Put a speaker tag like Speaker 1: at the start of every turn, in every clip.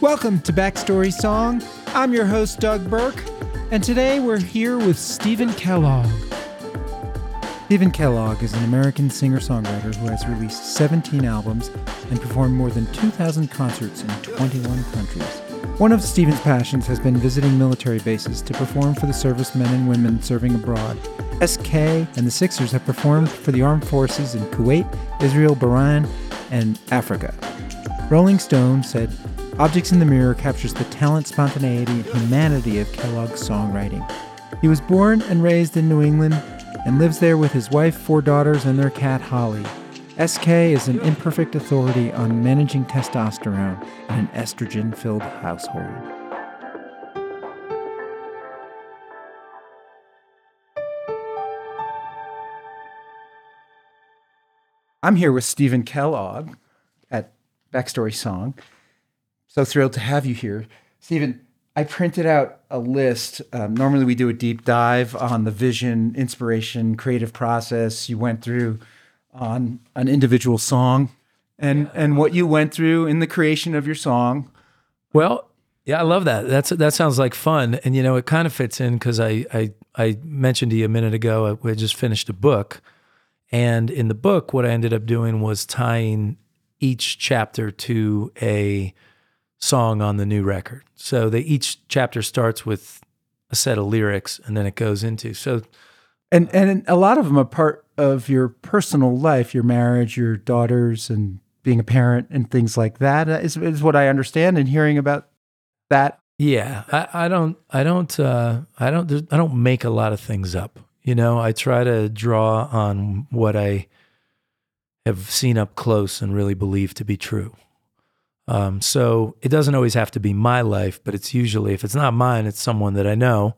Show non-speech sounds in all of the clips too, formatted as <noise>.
Speaker 1: Welcome to Backstory Song. I'm your host, Doug Burke, and today we're here with Stephen Kellogg. Stephen Kellogg is an American singer songwriter who has released 17 albums and performed more than 2,000 concerts in 21 countries. One of Stephen's passions has been visiting military bases to perform for the servicemen and women serving abroad. SK and the Sixers have performed for the armed forces in Kuwait, Israel, Bahrain, and Africa. Rolling Stone said, Objects in the Mirror captures the talent, spontaneity, and humanity of Kellogg's songwriting. He was born and raised in New England and lives there with his wife, four daughters, and their cat Holly. SK is an imperfect authority on managing testosterone in an estrogen filled household. I'm here with Stephen Kellogg at Backstory Song. So thrilled to have you here. Stephen, I printed out a list. Um, normally, we do a deep dive on the vision, inspiration, creative process you went through on an individual song and, and what you went through in the creation of your song.
Speaker 2: Well, yeah, I love that. That's that sounds like fun, and you know, it kind of fits in because I, I I mentioned to you a minute ago I just finished a book, and in the book, what I ended up doing was tying each chapter to a song on the new record. So they each chapter starts with a set of lyrics, and then it goes into so.
Speaker 1: And and a lot of them are part of your personal life, your marriage, your daughters, and being a parent, and things like that. Is is what I understand. And hearing about that,
Speaker 2: Yeah, I, I don't, I don't, uh, I don't, I don't make a lot of things up. You know, I try to draw on what I have seen up close and really believe to be true. Um, so it doesn't always have to be my life, but it's usually if it's not mine, it's someone that I know,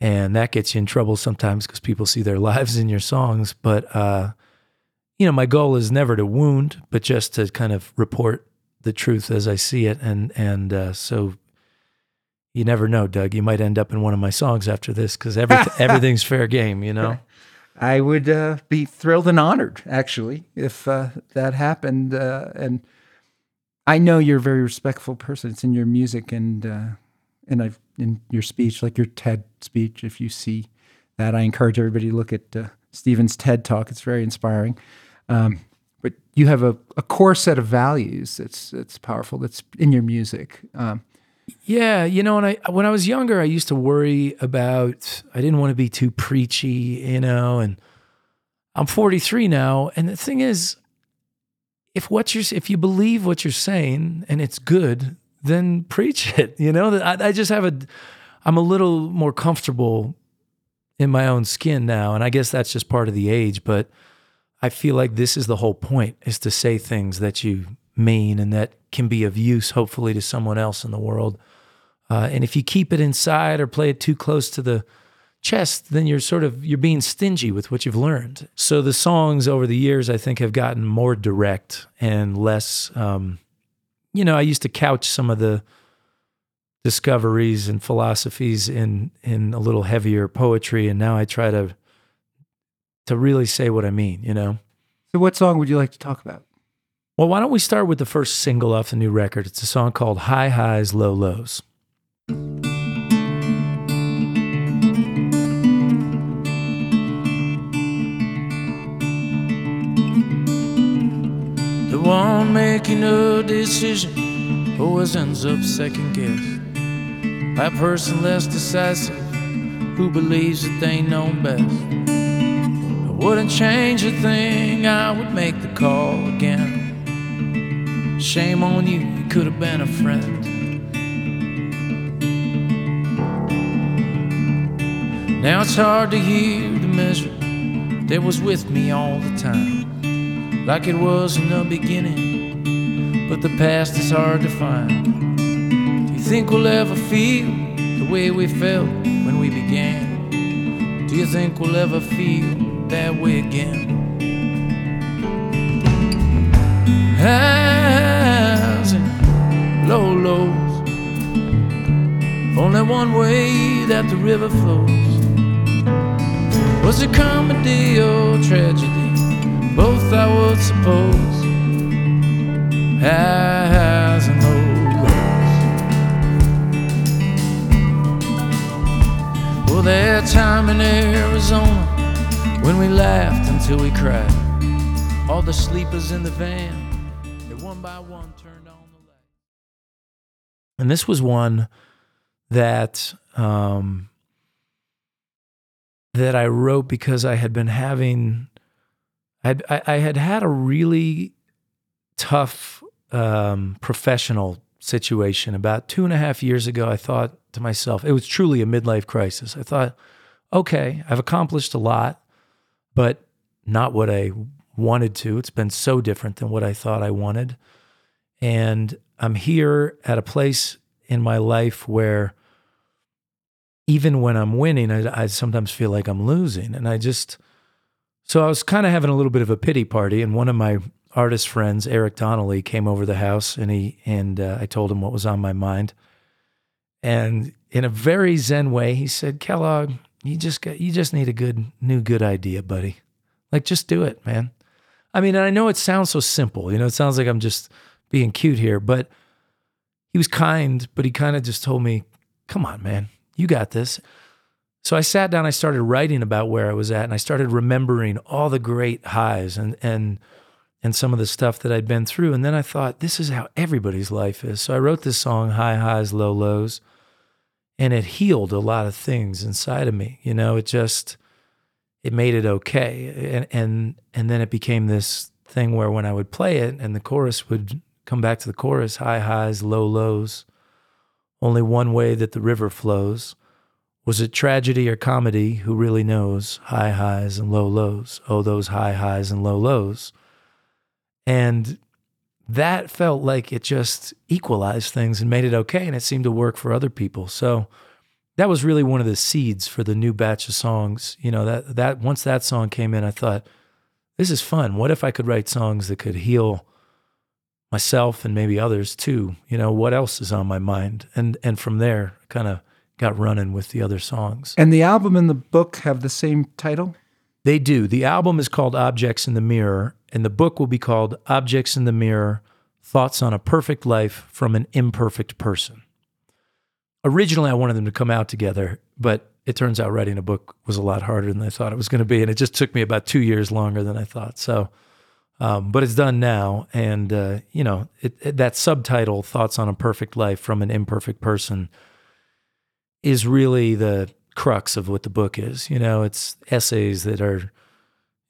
Speaker 2: and that gets you in trouble sometimes because people see their <laughs> lives in your songs. But uh, you know, my goal is never to wound, but just to kind of report the truth as I see it, and and uh, so you never know, Doug. You might end up in one of my songs after this because every, <laughs> everything's fair game, you know.
Speaker 1: I would uh, be thrilled and honored, actually, if uh, that happened. Uh, and I know you're a very respectful person. It's in your music and uh, and I've in your speech, like your TED speech. If you see that, I encourage everybody to look at uh, Stephen's TED talk. It's very inspiring. Um, but you have a, a core set of values that's that's powerful. That's in your music. Um,
Speaker 2: Yeah, you know, when I when I was younger, I used to worry about I didn't want to be too preachy, you know, and I'm 43 now, and the thing is if what you're if you believe what you're saying and it's good, then preach it, <laughs> you know? I, I just have a I'm a little more comfortable in my own skin now, and I guess that's just part of the age, but I feel like this is the whole point is to say things that you mean and that can be of use, hopefully, to someone else in the world. Uh, and if you keep it inside or play it too close to the chest, then you're sort of you're being stingy with what you've learned. So the songs over the years, I think, have gotten more direct and less. Um, you know, I used to couch some of the discoveries and philosophies in in a little heavier poetry, and now I try to to really say what I mean. You know.
Speaker 1: so, what song would you like to talk about?
Speaker 2: Well, why don't we start with the first single off the new record? It's a song called High Highs, Low Lows. The one making a decision always ends up second guess. That person less decisive who believes that they know best. I wouldn't change a thing, I would make the call again. Shame on you, you could have been a friend. Now it's hard to hear the measure that was with me all the time, like it was in the beginning. But the past is hard to find. Do you think we'll ever feel the way we felt when we began? Do you think we'll ever feel that way again? Highs and low lows. Only one way that the river flows. Was it comedy or tragedy? Both I would suppose. high highs and low lows. Well, that time in Arizona when we laughed until we cried. All the sleepers in the van, And this was one that um, that I wrote because I had been having, I'd, I, I had had a really tough um, professional situation about two and a half years ago. I thought to myself, it was truly a midlife crisis. I thought, okay, I've accomplished a lot, but not what I wanted to. It's been so different than what I thought I wanted. And I'm here at a place in my life where even when I'm winning, I, I sometimes feel like I'm losing. And I just, so I was kind of having a little bit of a pity party. And one of my artist friends, Eric Donnelly, came over the house and he, and uh, I told him what was on my mind. And in a very Zen way, he said, Kellogg, you just got, you just need a good, new, good idea, buddy. Like, just do it, man. I mean, I know it sounds so simple. You know, it sounds like I'm just being cute here, but he was kind, but he kind of just told me, come on, man, you got this. So I sat down, I started writing about where I was at, and I started remembering all the great highs and and and some of the stuff that I'd been through. And then I thought, this is how everybody's life is. So I wrote this song, High Highs, Low Lows, and it healed a lot of things inside of me. You know, it just it made it okay. And and and then it became this thing where when I would play it and the chorus would come back to the chorus, high highs, low lows, only one way that the river flows. Was it tragedy or comedy? Who really knows? High highs and low lows. Oh, those high highs and low lows. And that felt like it just equalized things and made it okay. And it seemed to work for other people. So that was really one of the seeds for the new batch of songs. You know, that, that once that song came in, I thought, this is fun. What if I could write songs that could heal myself and maybe others too? You know, what else is on my mind? And and from there, kind of got running with the other songs.
Speaker 1: And the album and the book have the same title?
Speaker 2: They do. The album is called Objects in the Mirror, and the book will be called Objects in the Mirror Thoughts on a Perfect Life from an Imperfect Person. Originally, I wanted them to come out together, but it turns out writing a book was a lot harder than I thought it was going to be. And it just took me about two years longer than I thought. So, um, but it's done now. And, uh, you know, it, it, that subtitle, Thoughts on a Perfect Life from an Imperfect Person, is really the crux of what the book is. You know, it's essays that are,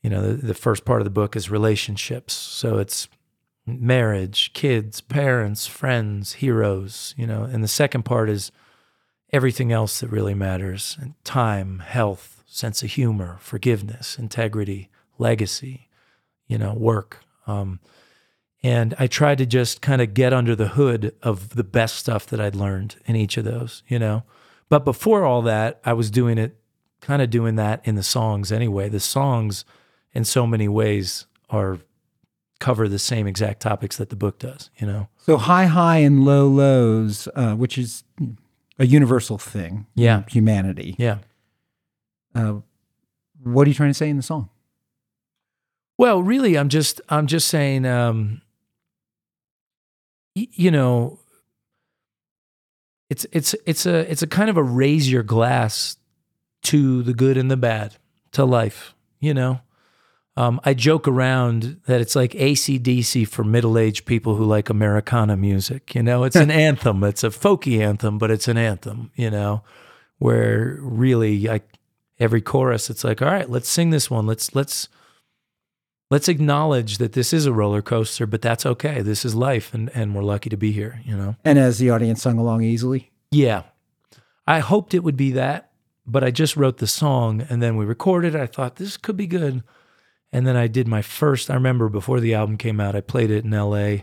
Speaker 2: you know, the, the first part of the book is relationships. So it's marriage, kids, parents, friends, heroes, you know, and the second part is everything else that really matters time, health, sense of humor, forgiveness, integrity, legacy, you know, work. Um, and I tried to just kind of get under the hood of the best stuff that I'd learned in each of those, you know. But before all that, I was doing it, kind of doing that in the songs anyway. The songs, in so many ways, are cover the same exact topics that the book does, you know.
Speaker 1: So high high and low lows, uh, which is a universal thing.
Speaker 2: Yeah.
Speaker 1: Humanity.
Speaker 2: Yeah.
Speaker 1: Uh, what are you trying to say in the song?
Speaker 2: Well, really, I'm just I'm just saying, um, y- you know, it's it's it's a it's a kind of a raise your glass to the good and the bad to life. You know, um, I joke around that it's like ACDC for middle aged people who like Americana music. You know, it's <laughs> an anthem. It's a folky anthem, but it's an anthem. You know, where really like every chorus, it's like, all right, let's sing this one. Let's let's let's acknowledge that this is a roller coaster, but that's okay. This is life, and and we're lucky to be here. You know.
Speaker 1: And as the audience sung along easily?
Speaker 2: Yeah, I hoped it would be that, but I just wrote the song and then we recorded. I thought this could be good. And then I did my first, I remember before the album came out, I played it in LA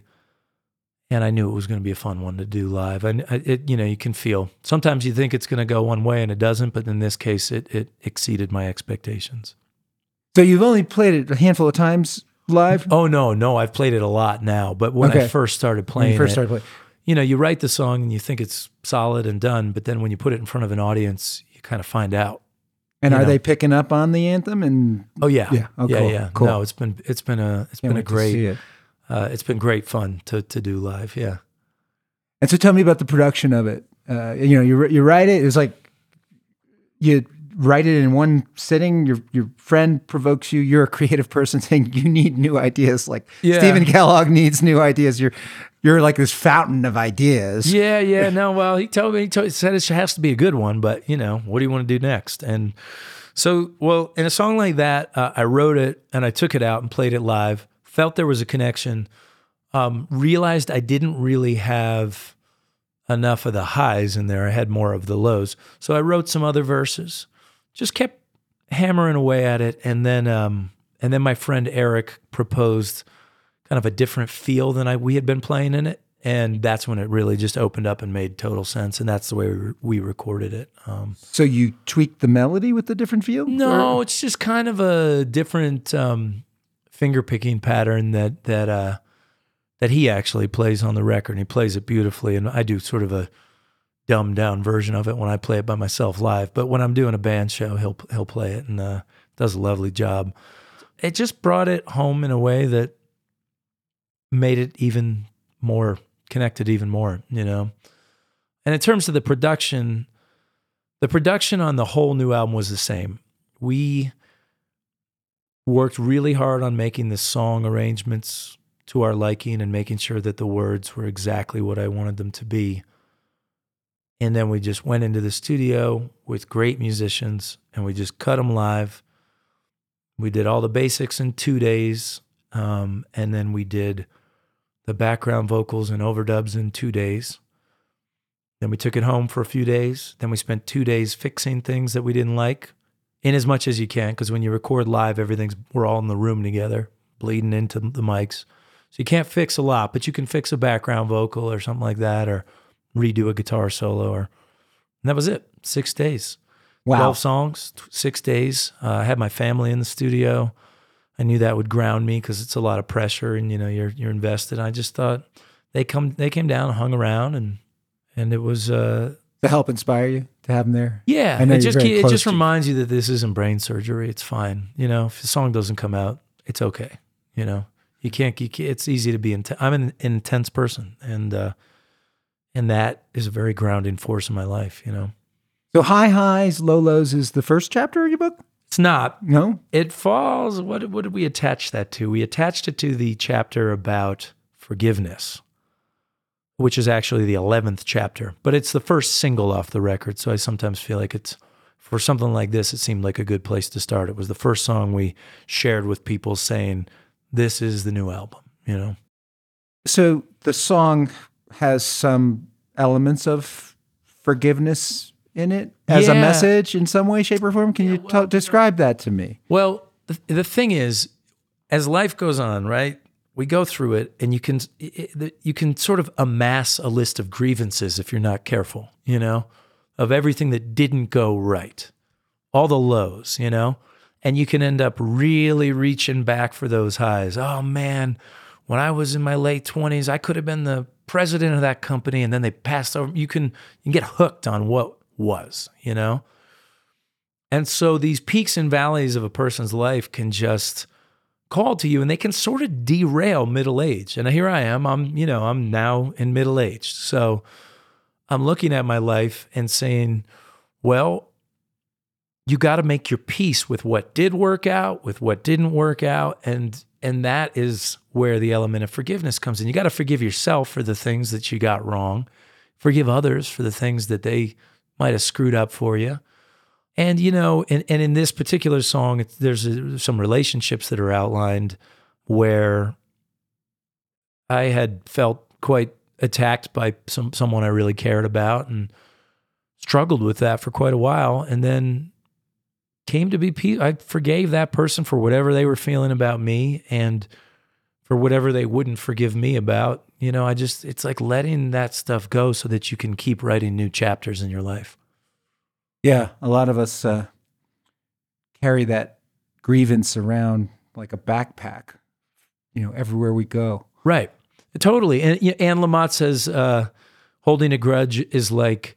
Speaker 2: and I knew it was going to be a fun one to do live. And uh, it, you know, you can feel sometimes you think it's going to go one way and it doesn't, but in this case, it, it exceeded my expectations.
Speaker 1: So you've only played it a handful of times live?
Speaker 2: Oh, no, no, I've played it a lot now. But when I first started
Speaker 1: When
Speaker 2: playing
Speaker 1: you first
Speaker 2: it,
Speaker 1: started playing.
Speaker 2: you know, you write the song and you think it's solid and done, but then when you put it in front of an audience, you kind of find out.
Speaker 1: And are
Speaker 2: know.
Speaker 1: they picking up on the anthem? And
Speaker 2: Oh yeah,
Speaker 1: Yeah. Oh,
Speaker 2: yeah,
Speaker 1: cool.
Speaker 2: yeah.
Speaker 1: Cool.
Speaker 2: No, it's been it's been a it's
Speaker 1: can't
Speaker 2: been a
Speaker 1: wait to see
Speaker 2: great
Speaker 1: it.
Speaker 2: uh, it's been great fun to to do live. Yeah.
Speaker 1: And so tell me about the production of it. Uh, you know, you you write it. It was like you write it in one sitting. Your your friend provokes you. You're a creative person <laughs> saying you need new ideas. Like
Speaker 2: Yeah.
Speaker 1: Stephen Kellogg needs new ideas. You're you're like this fountain of ideas.
Speaker 2: Yeah, yeah. <laughs> No, well, he told me, he, told, he said it has to be a good one, but you know, what do you want to do next? And so, well, in a song like that, uh, I wrote it and I took it out and played it live. Felt there was a connection. Um, realized I didn't really have enough of the highs in there. I had more of the lows. So I wrote some other verses. Just kept hammering away at it, and then, um, and then my friend Eric proposed kind of a different feel than I we had been playing in it, and that's when it really just opened up and made total sense. And that's the way we, we recorded it. Um,
Speaker 1: So you tweaked the melody with the different feel?
Speaker 2: no,
Speaker 1: Or-
Speaker 2: it's just kind of a different um, finger picking pattern that that uh, that he actually plays on the record. And he plays it beautifully, and I do sort of a dumbed down version of it when I play it by myself live. But when I'm doing a band show, he'll he'll play it and uh, does a lovely job. It just brought it home in a way that made it even more connected, even more. You know. And in terms of the production, the production on the whole new album was the same. We worked really hard on making the song arrangements to our liking and making sure that the words were exactly what I wanted them to be. And then we just went into the studio with great musicians and we just cut them live. We did all the basics in two days. Um, and then we did the background vocals and overdubs in two days. Then we took it home for a few days. Then we spent two days fixing things that we didn't like, in as much as you can, because when you record live, everything's we're all in the room together, bleeding into the mics. So you can't fix a lot, but you can fix a background vocal or something like that, or redo a guitar solo, or and that was it. Six days,
Speaker 1: Wow.
Speaker 2: twelve songs, t- six days. Uh, I had my family in the studio. I knew that would ground me because it's a lot of pressure, and you know you're you're invested. I just thought they come they came down, hung around, and and it was uh,
Speaker 1: to help inspire you to have them there.
Speaker 2: yeah,
Speaker 1: know
Speaker 2: it just it just reminds you that this isn't brain surgery. It's fine. You know, if the song doesn't come out, it's okay. You know, you can't. You can't it's easy to be. Int- I'm an intense person, and uh, and that is a very grounding force in my life. You know,
Speaker 1: So high highs, low lows is the first chapter of your book?
Speaker 2: it's not.
Speaker 1: No.
Speaker 2: It falls. What what did we attach that to? We attached it to the chapter about forgiveness, which is actually the eleventh chapter, but it's the first single off the record. So I sometimes feel like it's for something like this. It seemed like a good place to start. It was the first song we shared with people, saying, "This is the new album." You know.
Speaker 1: So the song has some elements of forgiveness in it as a message in some way, shape, or form. Can you ta- describe that to me?
Speaker 2: Well, the, the thing is, as life goes on, right? We go through it, and you can it- you can sort of amass a list of grievances if you're not careful, you know, of everything that didn't go right, all the lows, you know, and you can end up really reaching back for those highs. Oh man, when I was in my late twenties, I could have been the president of that company, and then they passed over. You can you can get hooked on what was, you know. And so these peaks and valleys of a person's life can just call to you and they can sort of derail middle age. And here I am, I'm, you know, I'm now in middle age. So I'm looking at my life and saying, well, you got to make your peace with what did work out, with what didn't work out, and and that is where the element of forgiveness comes in. You got to forgive yourself for the things that you got wrong, forgive others for the things that they might have screwed up for you. And you know, and, and in this particular song, there's a, some relationships that are outlined where I had felt quite attacked by some someone I really cared about and struggled with that for quite a while, and then came to be. pe- I forgave that person for whatever they were feeling about me, and for whatever they wouldn't forgive me about. You know, I just it's like letting that stuff go so that you can keep writing new chapters in your life.
Speaker 1: Yeah, a lot of us uh, carry that grievance around like a backpack, you know, everywhere we go.
Speaker 2: Right. Totally. And Anne Lamott says uh, holding a grudge is like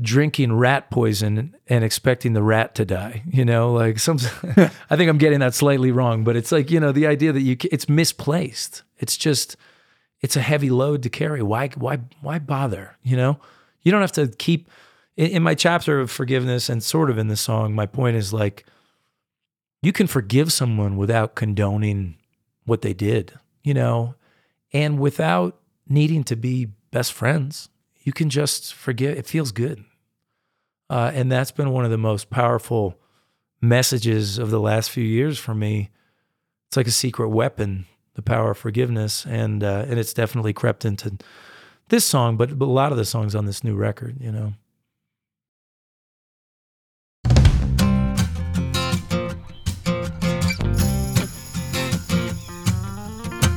Speaker 2: drinking rat poison and expecting the rat to die. You know, like some. <laughs> I think I'm getting that slightly wrong, but it's like you know the idea that you it's misplaced. It's just it's a heavy load to carry. Why why why bother? You know, you don't have to keep. In, in my chapter of forgiveness and sort of in the song, my point is like you can forgive someone without condoning what they did. You know, and without needing to be best friends. You can just forgive It feels good. Uh, and that's been one of the most powerful messages of the last few years for me. It's like a secret weapon, the power of forgiveness, and uh, and it's definitely crept into this song, but, but a lot of the songs on this new record, you know.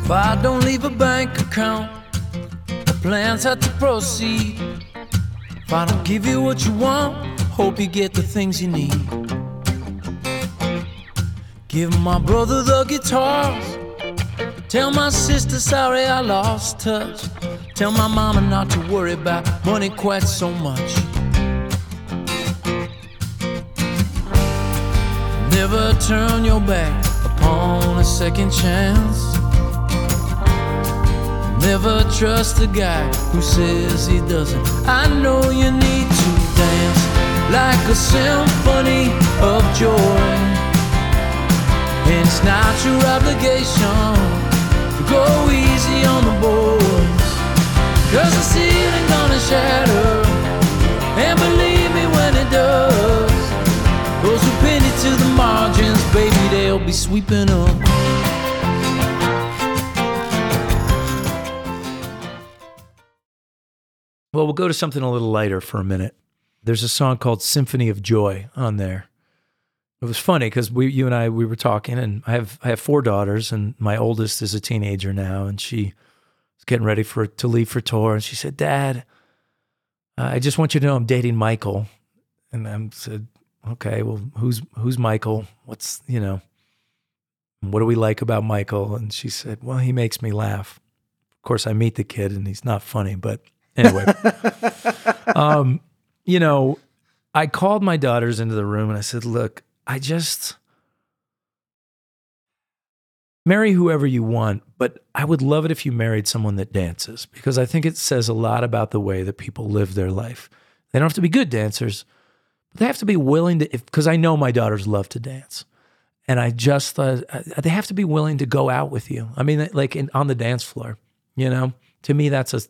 Speaker 3: If I don't leave a bank account, the plans have to proceed. If I don't give you what you want, hope you get the things you need. Give my brother the guitars. Tell my sister sorry I lost touch. Tell my mama not to worry about money quite so much. Never turn your back upon a second chance. Never trust a guy who says he doesn't. I know you need to dance like a symphony of joy. And it's not your obligation to go easy on the boys. Cause the ceiling gonna shatter. And believe me when it does, those who pin it to the margins, baby, they'll be sweeping
Speaker 2: Well, we'll go to something a little lighter for a minute. There's a song called Symphony of Joy on there. It was funny because we, you and I, we were talking, and I have I have four daughters, and my oldest is a teenager now, and she was getting ready for to leave for tour, and she said, "Dad, I just want you to know I'm dating Michael," and I said, "Okay, well, who's who's Michael? What's you know, what do we like about Michael?" And she said, "Well, he makes me laugh." Of course, I meet the kid, and he's not funny, but Anyway, <laughs> um, you know, I called my daughters into the room and I said, "Look, I just marry whoever you want, but I would love it if you married someone that dances because I think it says a lot about the way that people live their life. They don't have to be good dancers, but they have to be willing to. Because I know my daughters love to dance." And I just thought uh, they have to be willing to go out with you. I mean, like in, on the dance floor, you know. To me, that's a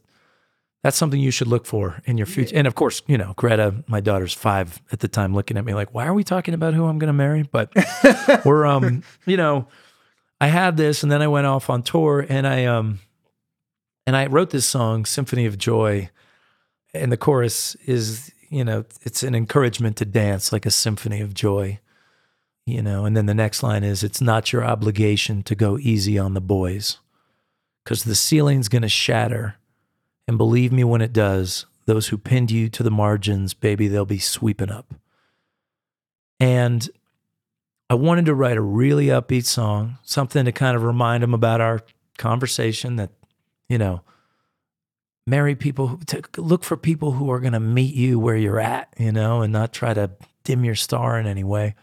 Speaker 2: that's something you should look for in your future. And of course, you know, Greta, my daughter's five at the time, looking at me like, "Why are we talking about who I'm going to marry?" But <laughs> we're, um, you know, I had this, and then I went off on tour, and I, um, and I wrote this song, "Symphony of Joy," and the chorus is, you know, it's an encouragement to dance like a symphony of joy, you know, and then the next line is, "It's not your obligation to go easy on the boys, because the ceiling's going to shatter." And believe me when it does, those who pinned you to the margins, baby, they'll be sweeping up. And I wanted to write a really upbeat song, something to kind of remind them about our conversation that, you know, marry people, look for people who are going to meet you where you're at, you know, and not try to dim your star in any way.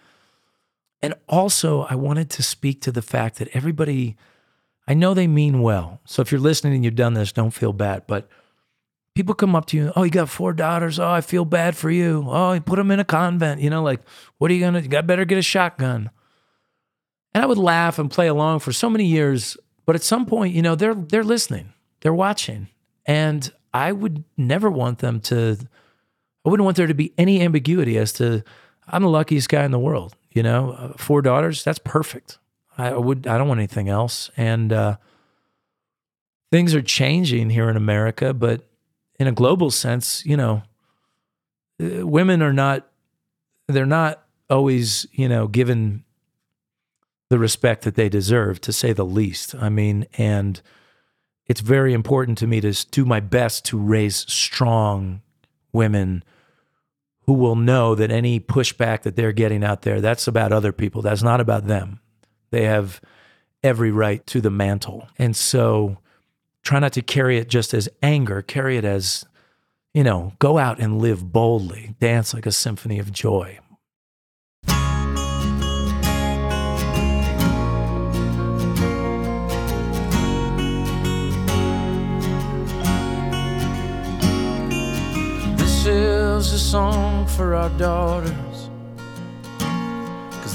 Speaker 2: And also, I wanted to speak to the fact that everybody, I know they mean well. So if you're listening and you've done this, don't feel bad. But people come up to you, oh, you got four daughters. Oh, I feel bad for you. Oh, you put them in a convent. You know, like, what are you gonna? You got better get a shotgun. And I would laugh and play along for so many years. But at some point, you know, they're they're listening, they're watching, and I would never want them to. I wouldn't want there to be any ambiguity as to I'm the luckiest guy in the world. You know, uh, four daughters, that's perfect. I would I don't want anything else. And uh, things are changing here in America, but in a global sense, you know, uh, women are not they're not always, you know, given the respect that they deserve, to say the least. I mean, and it's very important to me to do my best to raise strong women who will know that any pushback that they're getting out there, that's about other people. That's not about them. They have every right to the mantle. And so try not to carry it just as anger, carry it as, you know, go out and live boldly, dance like a symphony of joy.
Speaker 3: This is a song for our daughters.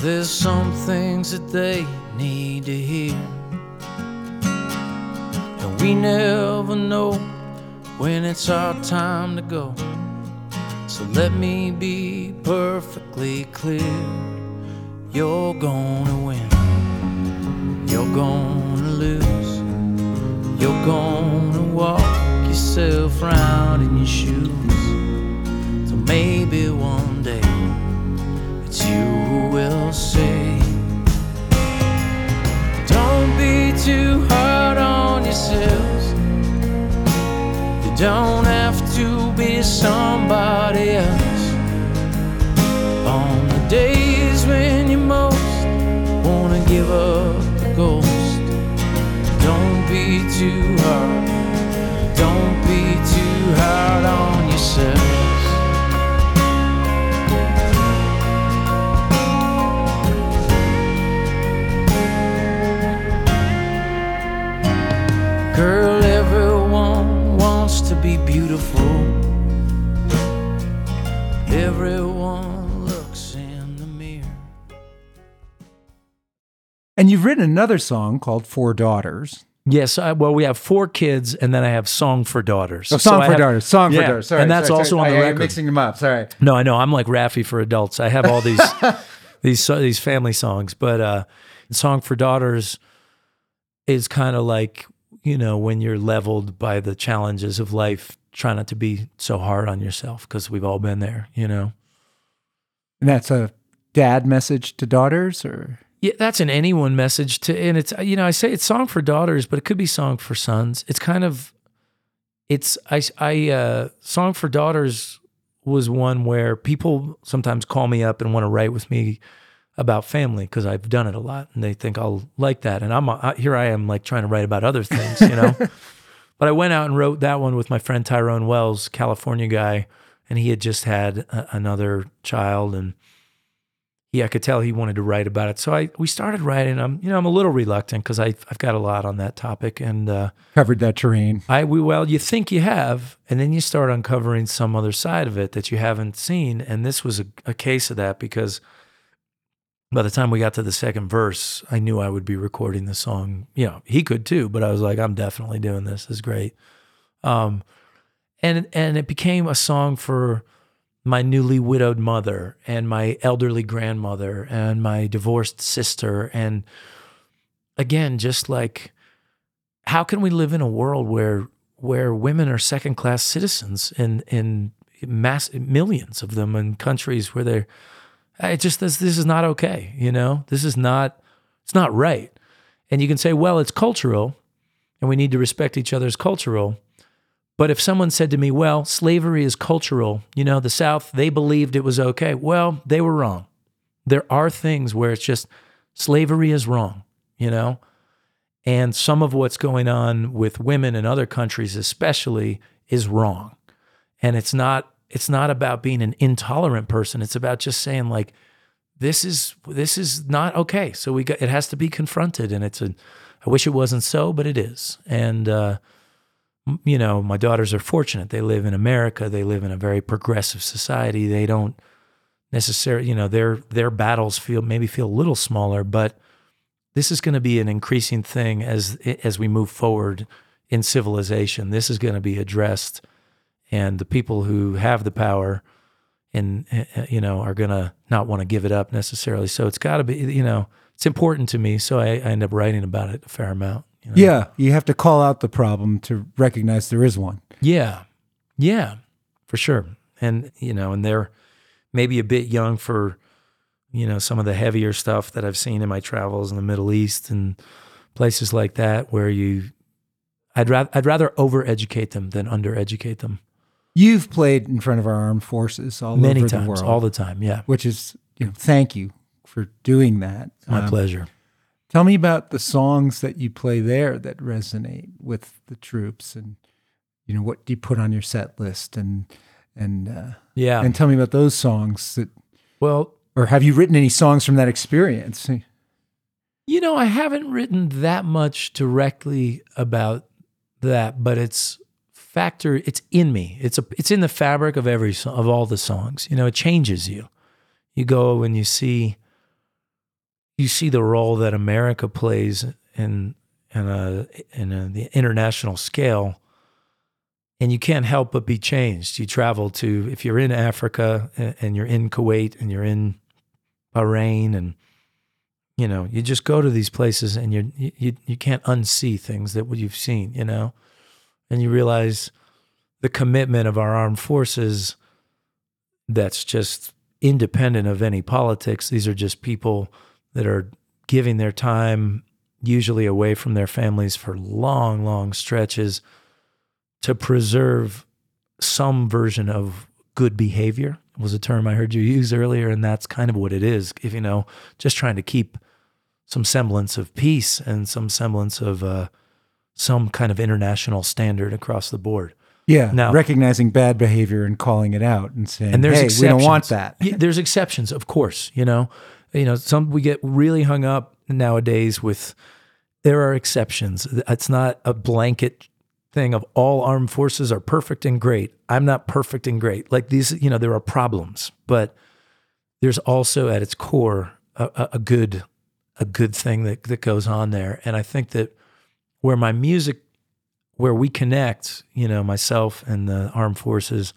Speaker 3: There's some things that they need to hear. And we never know when it's our time to go. So let me be perfectly clear. You're gonna win. You're gonna lose. You're gonna walk yourself round in your shoes. So maybe one it's you who will say, Don't be too hard on yourselves. You don't have to be somebody else.
Speaker 1: You've written another song called Four Daughters.
Speaker 2: Yes, I, well, we have four kids, and then I have "Song for Daughters."
Speaker 1: Oh, Song
Speaker 2: I
Speaker 1: for
Speaker 2: have-
Speaker 1: Daughters. Song
Speaker 2: Yeah,
Speaker 1: for Daughters. Sorry,
Speaker 2: and that's
Speaker 1: sorry,
Speaker 2: also
Speaker 1: sorry.
Speaker 2: on the
Speaker 1: I, I'm mixing them up. Sorry.
Speaker 2: No, I know. I'm like Raffi for adults. I have all <laughs> these these so- these family songs, but uh, "Song for Daughters" is kind of like you know when you're leveled by the challenges of life, try not to be so hard on yourself because we've all been there. You know.
Speaker 1: And that's a dad message to daughters, or
Speaker 2: Yeah, that's an anyone message to, and it's you know I say it's song for daughters, but it could be song for sons. It's kind of, it's I I uh, song for daughters was one where people sometimes call me up and want to write with me about family because I've done it a lot, and they think I'll like that, and I'm I, here I am like trying to write about other things, you know. <laughs> but I went out and wrote that one with my friend Tyrone Wells, California guy, and he had just had a, another child and yeah, I could tell he wanted to write about it. So I we started writing. I'm you know I'm a little reluctant because I I've got a lot on that topic, and uh,
Speaker 1: covered that terrain.
Speaker 2: I we well you think you have, and then you start uncovering some other side of it that you haven't seen, and this was a, a case of that because by the time we got to the second verse, I knew I would be recording the song. You know, he could too, but I was like, I'm definitely doing this. This is great. Um, and and it became a song for my newly widowed mother and my elderly grandmother and my divorced sister. And again just like how can we live in a world where where women are second class citizens in in mass millions of them in countries where they're it just this this is not okay you know? This is not it's not right. And you can say well it's cultural and we need to respect each other's cultural but if someone said to me, well, slavery is cultural, you know, the South, they believed it was okay. Well, they were wrong. There are things where it's just slavery is wrong, you know? And some of what's going on with women in other countries, especially, is wrong. And it's not it's not about being an intolerant person. It's about just saying like, this is this is not okay. So we got it has to be confronted. And it's a I wish it wasn't so, but it is. And uh you know, my daughters are fortunate. They live in America. They live in a very progressive society. They don't necessarily, you know, their their battles feel maybe feel a little smaller, but this is going to be an increasing thing as as we move forward in civilization. This is going to be addressed, and the people who have the power and eh, eh, you know are going to not want to give it up necessarily. So it's got to be, you know, it's important to me. So I, I end up writing about it a fair amount. You know?
Speaker 1: Yeah, you have to call out the problem to recognize there is one.
Speaker 2: Yeah. Yeah, for sure. And, you know, and they're maybe a bit young for, you know, some of the heavier stuff that I've seen in my travels in the Middle East and places like that where you, I'd rather, I'd rather overeducate them than undereducate them.
Speaker 1: You've played in front of our armed forces all
Speaker 2: Many
Speaker 1: over
Speaker 2: times,
Speaker 1: the world,
Speaker 2: all the time. Yeah.
Speaker 1: which is, you know, thank you for doing that.
Speaker 2: My
Speaker 1: Um,
Speaker 2: pleasure.
Speaker 1: Tell me about the songs that you play there that resonate with the troops and you know, what do you put on your set list and and uh,
Speaker 2: Yeah.
Speaker 1: and tell me about those songs that
Speaker 2: well,
Speaker 1: or have you written any songs from that experience?
Speaker 2: You know, I haven't written that much directly about that, but it's factor. It's in me. It's a. It's in the fabric of every of all the songs. You know, it changes you. You go and you see. You see the role that America plays in in a in a, the international scale, and you can't help but be changed. You travel to if you're in Africa and, you're in Kuwait and you're in Bahrain and you know you just go to these places and you you you can't unsee things that you've seen you know and you realize the commitment of our armed forces that's just independent of any politics these are just people that are giving their time usually away from their families for long long stretches to preserve some version of good behavior was a term I heard you use earlier, and that's kind of what it is. If you know, just trying to keep some semblance of peace and some semblance of uh, some kind of international standard across the board.
Speaker 1: Yeah,
Speaker 2: Now-
Speaker 1: recognizing bad behavior and calling it out and saying,
Speaker 2: And there's
Speaker 1: "Hey,
Speaker 2: exceptions.
Speaker 1: we don't want that."
Speaker 2: Yeah, there's exceptions, of course. You know, you know, some we get really hung up nowadays with. There are exceptions. It's not a blanket thing of all armed forces are perfect and great. I'm not perfect and great. Like these, you know, there are problems, but there's also at its core a, a, good a good thing that that goes on there. And I think that where my music, where we connect, you know, myself and the armed forces,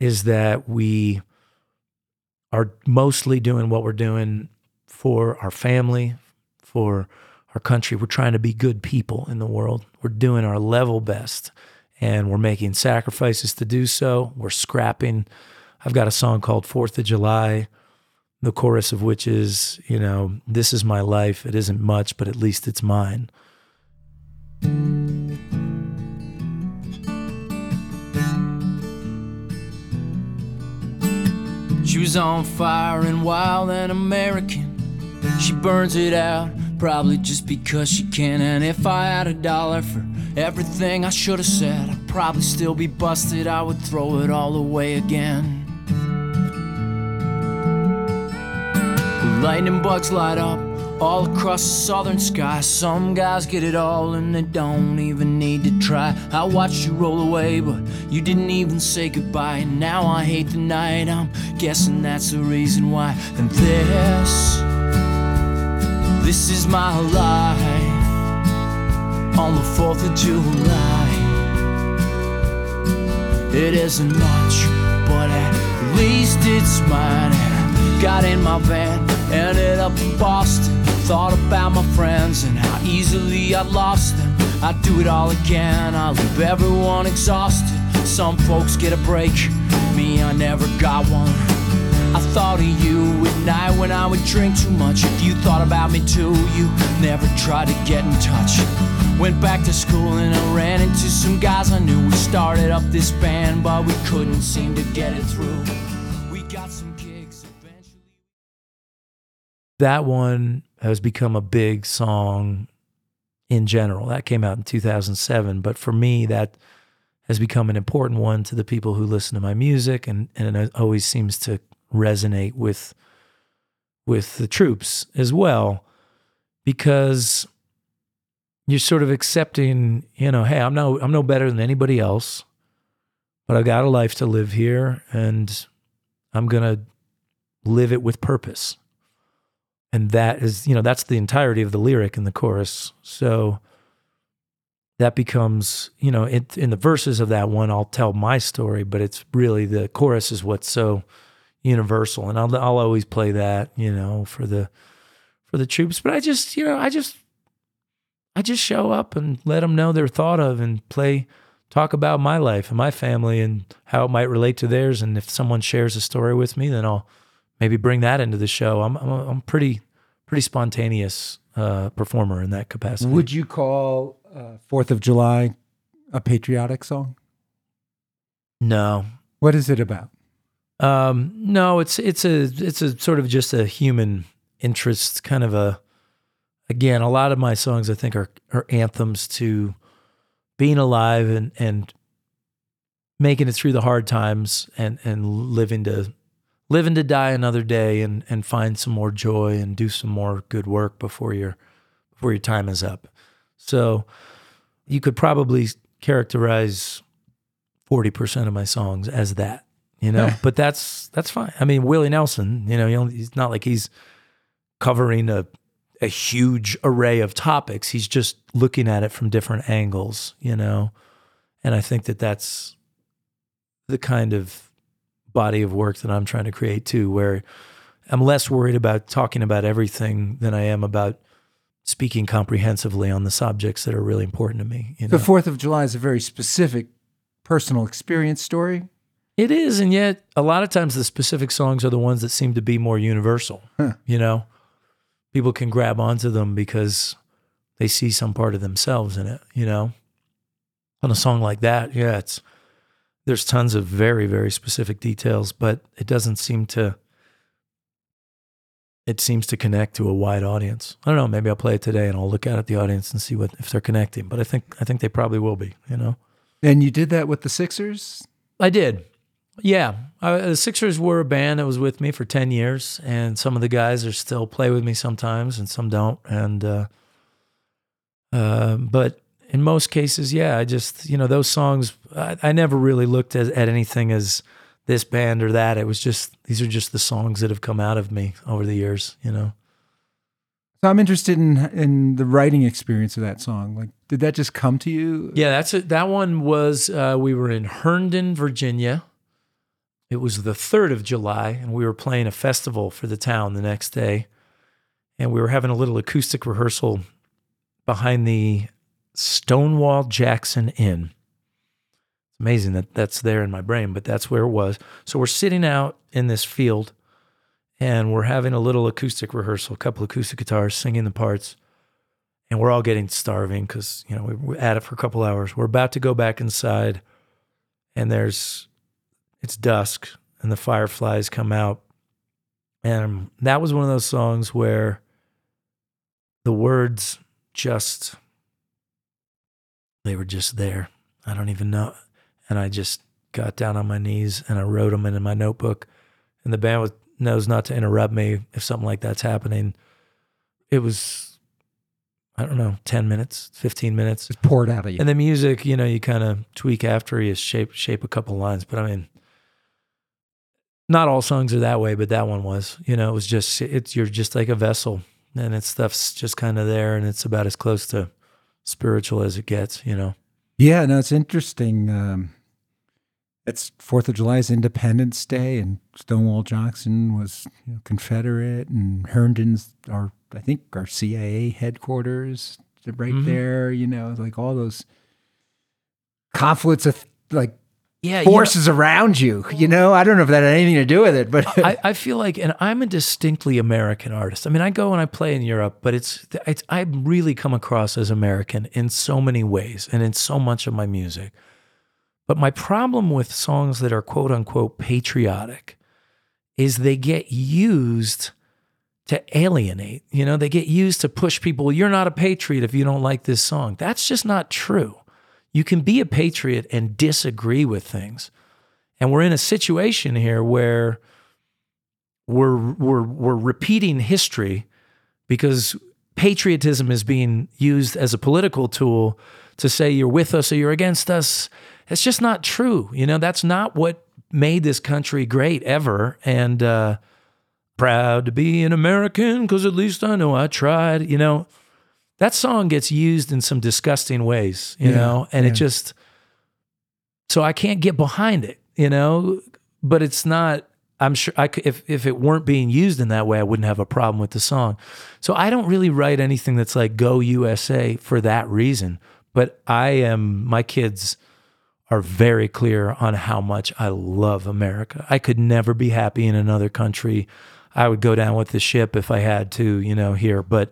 Speaker 2: is that we are mostly doing what we're doing for our family, for our country. We're trying to be good people in the world. We're doing our level best and we're making sacrifices to do so. We're scrapping. I've got a song called Fourth of July, the chorus of which is, you know, this is my life. It isn't much, but at least it's mine.
Speaker 3: She was on fire and wild and American. She burns it out, probably just because she can. And if I had a dollar for everything I should have said, I'd probably still be busted. I would throw it all away again. Lightning bugs light up all across the southern sky. Some guys get it all and they don't even need to try. I watched you roll away, but you didn't even say goodbye. And now I hate the night. I'm guessing that's the reason why. And this, this is my life on the 4th of July. It isn't much, but at least it's mine. Got in my van, ended up in Boston. Thought about my friends and how easily I lost them. I'd do it all again, I leave everyone exhausted. Some folks get a break, me, I never got one. I thought of you at night when I would drink too much. If you thought about me too, you never tried to get in touch. Went back to school and I ran into some guys I knew. We started up this band, but we couldn't seem to get it through.
Speaker 2: That one has become a big song in general. That came out in 2007, but for me, that has become an important one to the people who listen to my music, and and it always seems to resonate with with the troops as well, because you're sort of accepting, you know, hey, I'm no I'm no better than anybody else, but I've got a life to live here, and I'm gonna live it with purpose and that is you know that's the entirety of the lyric in the chorus. So that becomes you know it, in the verses of that one i'll tell my story but it's really the chorus is what's so universal. And i'll, I'll always play that you know for the for the troops. But i just you know i just i just show up and let them know they're thought of and play talk about my life and my family and how it might relate to theirs. And if someone shares a story with me then i'll maybe bring that into the show. I'm I'm, I'm pretty pretty spontaneous uh, performer in that capacity.
Speaker 1: Would you call uh, Fourth of July a patriotic song?
Speaker 2: no,
Speaker 1: What is it about?
Speaker 2: um, no, it's it's a it's a sort of just a human interest kind of a. Again, a lot of my songs I think are are anthems to being alive and and making it through the hard times and and living to living to die another day and and find some more joy and do some more good work before your before your time is up. So you could probably characterize 40% of my songs as that, you know, <laughs> but that's that's fine. I mean, Willie Nelson, you know, he only, he's not like he's covering a a huge array of topics. He's just looking at it from different angles, you know. And I think that that's the kind of body of work that I'm trying to create too, where I'm less worried about talking about everything than I am about speaking comprehensively on the subjects that are really important to me. You know?
Speaker 1: The Fourth of July is a very specific personal experience story.
Speaker 2: It is, and yet a lot of times the specific songs are the ones that seem to be more universal.
Speaker 1: Huh.
Speaker 2: You know, people can grab onto them because they see some part of themselves in it. You know, on a song like that, yeah, it's there's tons of very very specific details, but it doesn't seem to. It seems to connect to a wide audience. I don't know. Maybe I'll play it today and I'll look out at the audience and see what if they're connecting. But I think I think they probably will be. You know.
Speaker 1: And you did that with the Sixers?
Speaker 2: I did. Yeah. Uh, the Sixers were a band that was with me for 10 years, and some of the guys are still play with me sometimes, and some don't. And, uh, uh, but in most cases, yeah, I just, you know, those songs, I, I never really looked at, at anything as this band or that. It was just, these are just the songs that have come out of me over the years, you know?
Speaker 1: So I'm interested in in the writing experience of that song. Like, did that just come to you?
Speaker 2: Yeah, that's it. That one was uh, we were in Herndon, Virginia. It was the third of July, and we were playing a festival for the town the next day, and we were having a little acoustic rehearsal behind the Stonewall Jackson Inn. It's amazing that that's there in my brain, but that's where it was. So we're sitting out in this field and we're having a little acoustic rehearsal, a couple acoustic guitars singing the parts, and we're all getting starving because you know we we're at it for a couple hours. We're about to go back inside, and there's it's dusk, and the fireflies come out, and that was one of those songs where the words just they were just there. I don't even know, and I just got down on my knees and I wrote them in my notebook, and the band was knows not to interrupt me if something like that's happening. It was, I don't know, 10 minutes, 15 minutes.
Speaker 1: Just poured out of you.
Speaker 2: And the music, you know, you kind of tweak after you shape, shape a couple lines. But I mean, not all songs are that way, but that one was, you know, it was just, it's, you're just like a vessel and it's stuff's just kind of there and it's about as close to spiritual as it gets, you know?
Speaker 1: yeah, no, it's interesting. Um, it's Fourth of July is Independence Day, and Stonewall Jackson was you know, Confederate, and Herndon's our I think our CIA headquarters right
Speaker 2: Mhm.
Speaker 1: there. You know, like all those conflicts of like
Speaker 2: Yeah. you know-
Speaker 1: forces around you. You know, I don't know if that had anything to do with it, but <laughs>
Speaker 2: I, I feel like, and I'm a distinctly American artist. I mean, I go and I play in Europe, but it's, it's I really come across as American in so many ways and in so much of my music. But my problem with songs that are quote unquote patriotic is they get used to alienate. You know, they get used to push people. You're not a patriot if you don't like this song. That's just not true. You can be a patriot and disagree with things. And we're in a situation here where we're we're we're repeating history because patriotism is being used as a political tool to say you're with us or you're against us. It's just not true. You know, that's not what made this country great ever. And uh, proud to be an American because at least I know I tried. You know, that song gets used in some disgusting ways. You
Speaker 1: Yeah,
Speaker 2: know, and
Speaker 1: yeah.
Speaker 2: it just so I can't get behind it. You know, but it's not. I'm sure I could, if if it weren't being used in that way, I wouldn't have a problem with the song. So I don't really write anything that's like "Go USA" for that reason. But I am my kids are very clear on how much I love America. I could never be happy in another country. I would go down with the ship if I had to, you know, here. But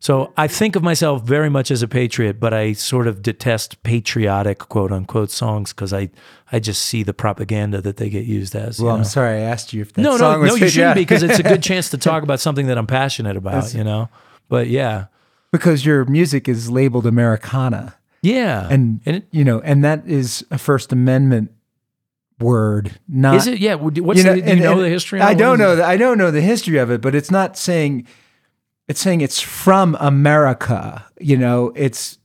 Speaker 2: so I think of myself very much as a patriot, but I sort of detest patriotic quote unquote songs because I, I just see the propaganda that they get used as.
Speaker 1: well, I'm sorry I asked you if that
Speaker 2: no, no,
Speaker 1: was
Speaker 2: no, you shouldn't be because it's a good chance to talk about something that I'm passionate about, you know? But yeah.
Speaker 1: because your music is labeled Americana.
Speaker 2: Yeah.
Speaker 1: and,
Speaker 2: and it,
Speaker 1: you know, and that is a First Amendment word. Not
Speaker 2: is it? Yeah. What's
Speaker 1: you know,
Speaker 2: the, do you
Speaker 1: and-
Speaker 2: know
Speaker 1: and
Speaker 2: the history?
Speaker 1: I
Speaker 2: it?
Speaker 1: Don't know. The, I don't know the history of it, but it's not saying. It's saying it's from America. You know, it's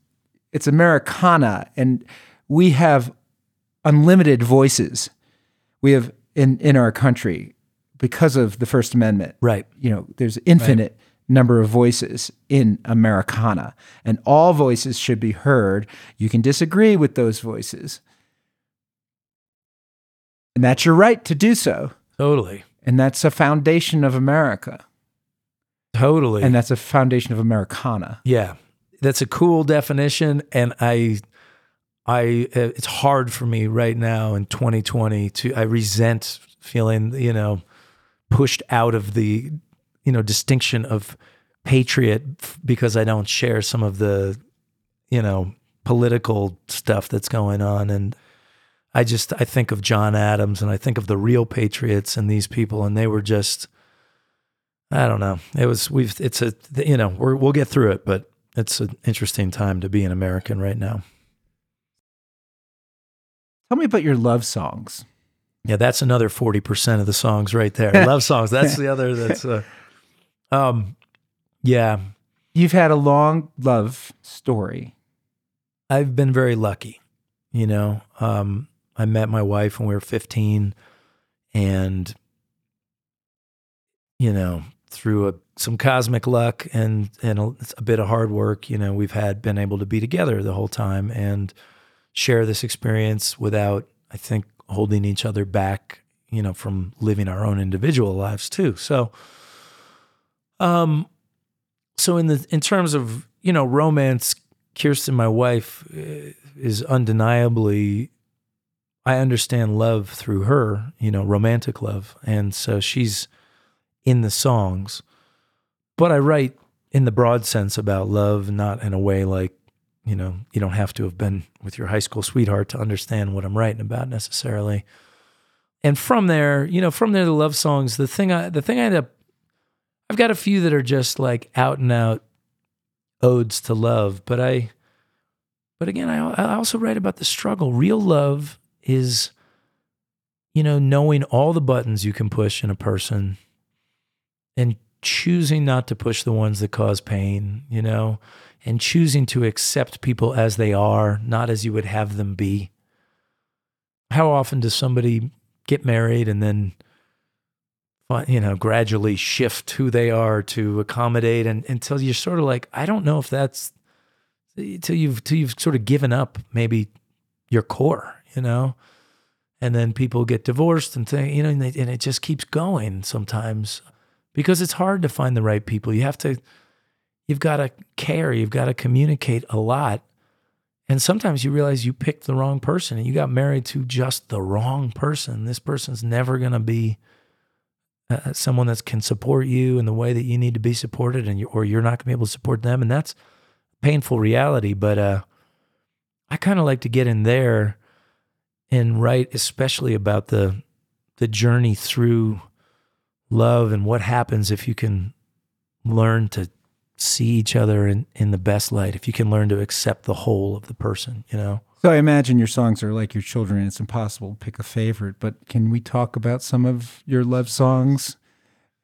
Speaker 1: it's Americana, and we have unlimited voices. We have in in our country because of the First Amendment.
Speaker 2: Right.
Speaker 1: You know, there's infinite number of voices in Americana, and all voices should be heard. You can disagree with those voices. And that's your right to do so.
Speaker 2: Totally.
Speaker 1: And that's a foundation of America.
Speaker 2: Totally.
Speaker 1: And that's a foundation of Americana.
Speaker 2: Yeah, that's a cool definition, and I, I, uh, it's hard for me right now in 2020 to. I resent feeling, you know, pushed out of the, you know, distinction of patriot because I don't share some of the, you know, political stuff that's going on, and I just I think of John Adams and I think of the real patriots and these people, and they were just. I don't know. It was we've it's a you know we're, we'll get through it, but it's an interesting time to be an American right now.
Speaker 1: Tell me about your love songs.
Speaker 2: Yeah, that's another forty percent of the songs right there. <laughs> Love songs. That's the other. That's uh, um, yeah.
Speaker 1: You've had a long love story.
Speaker 2: I've been very lucky. You know, um, I met my wife when we were fifteen, and you know, through a, some cosmic luck and and a, a bit of hard work, you know, we've had been able to be together the whole time and share this experience without, I think, holding each other back, you know, from living our own individual lives too. So, um, so in the in terms of you know romance, Kirsten, my wife, uh, is undeniably. I understand love through her, you know, romantic love, and so she's in the songs. But I write in the broad sense about love, not in a way like, you know, you don't have to have been with your high school sweetheart to understand what I'm writing about necessarily. And from there, you know, from there, the love songs, the thing I, the thing I end up, I've got a few that are just like out and out odes to love, but I, but again, I, I also write about the struggle. Real love is, you know, knowing all the buttons you can push in a person and choosing not to push the ones that cause pain, you know, and choosing to accept people as they are, not as you would have them be. How often does somebody get married and then, you know, gradually shift who they are to accommodate and until you're sort of like, I don't know if that's till you've till you've sort of given up maybe your core, you know, and then people get divorced and think, you know, and, they, and it just keeps going sometimes because it's hard to find the right people. You have to, you've got to care, you've got to communicate a lot. And sometimes you realize you picked the wrong person and you got married to just the wrong person. This person's never going to be uh, someone that can support you in the way that you need to be supported, and you, or you're not going to be able to support them. And that's painful reality. But uh, I kind of like to get in there and write, especially about the the journey through love and what happens if you can learn to see each other in, in the best light, if you can learn to accept the whole of the person, you know?
Speaker 1: So I imagine your songs are like your children it's impossible to pick a favorite, but can we talk about some of your love songs?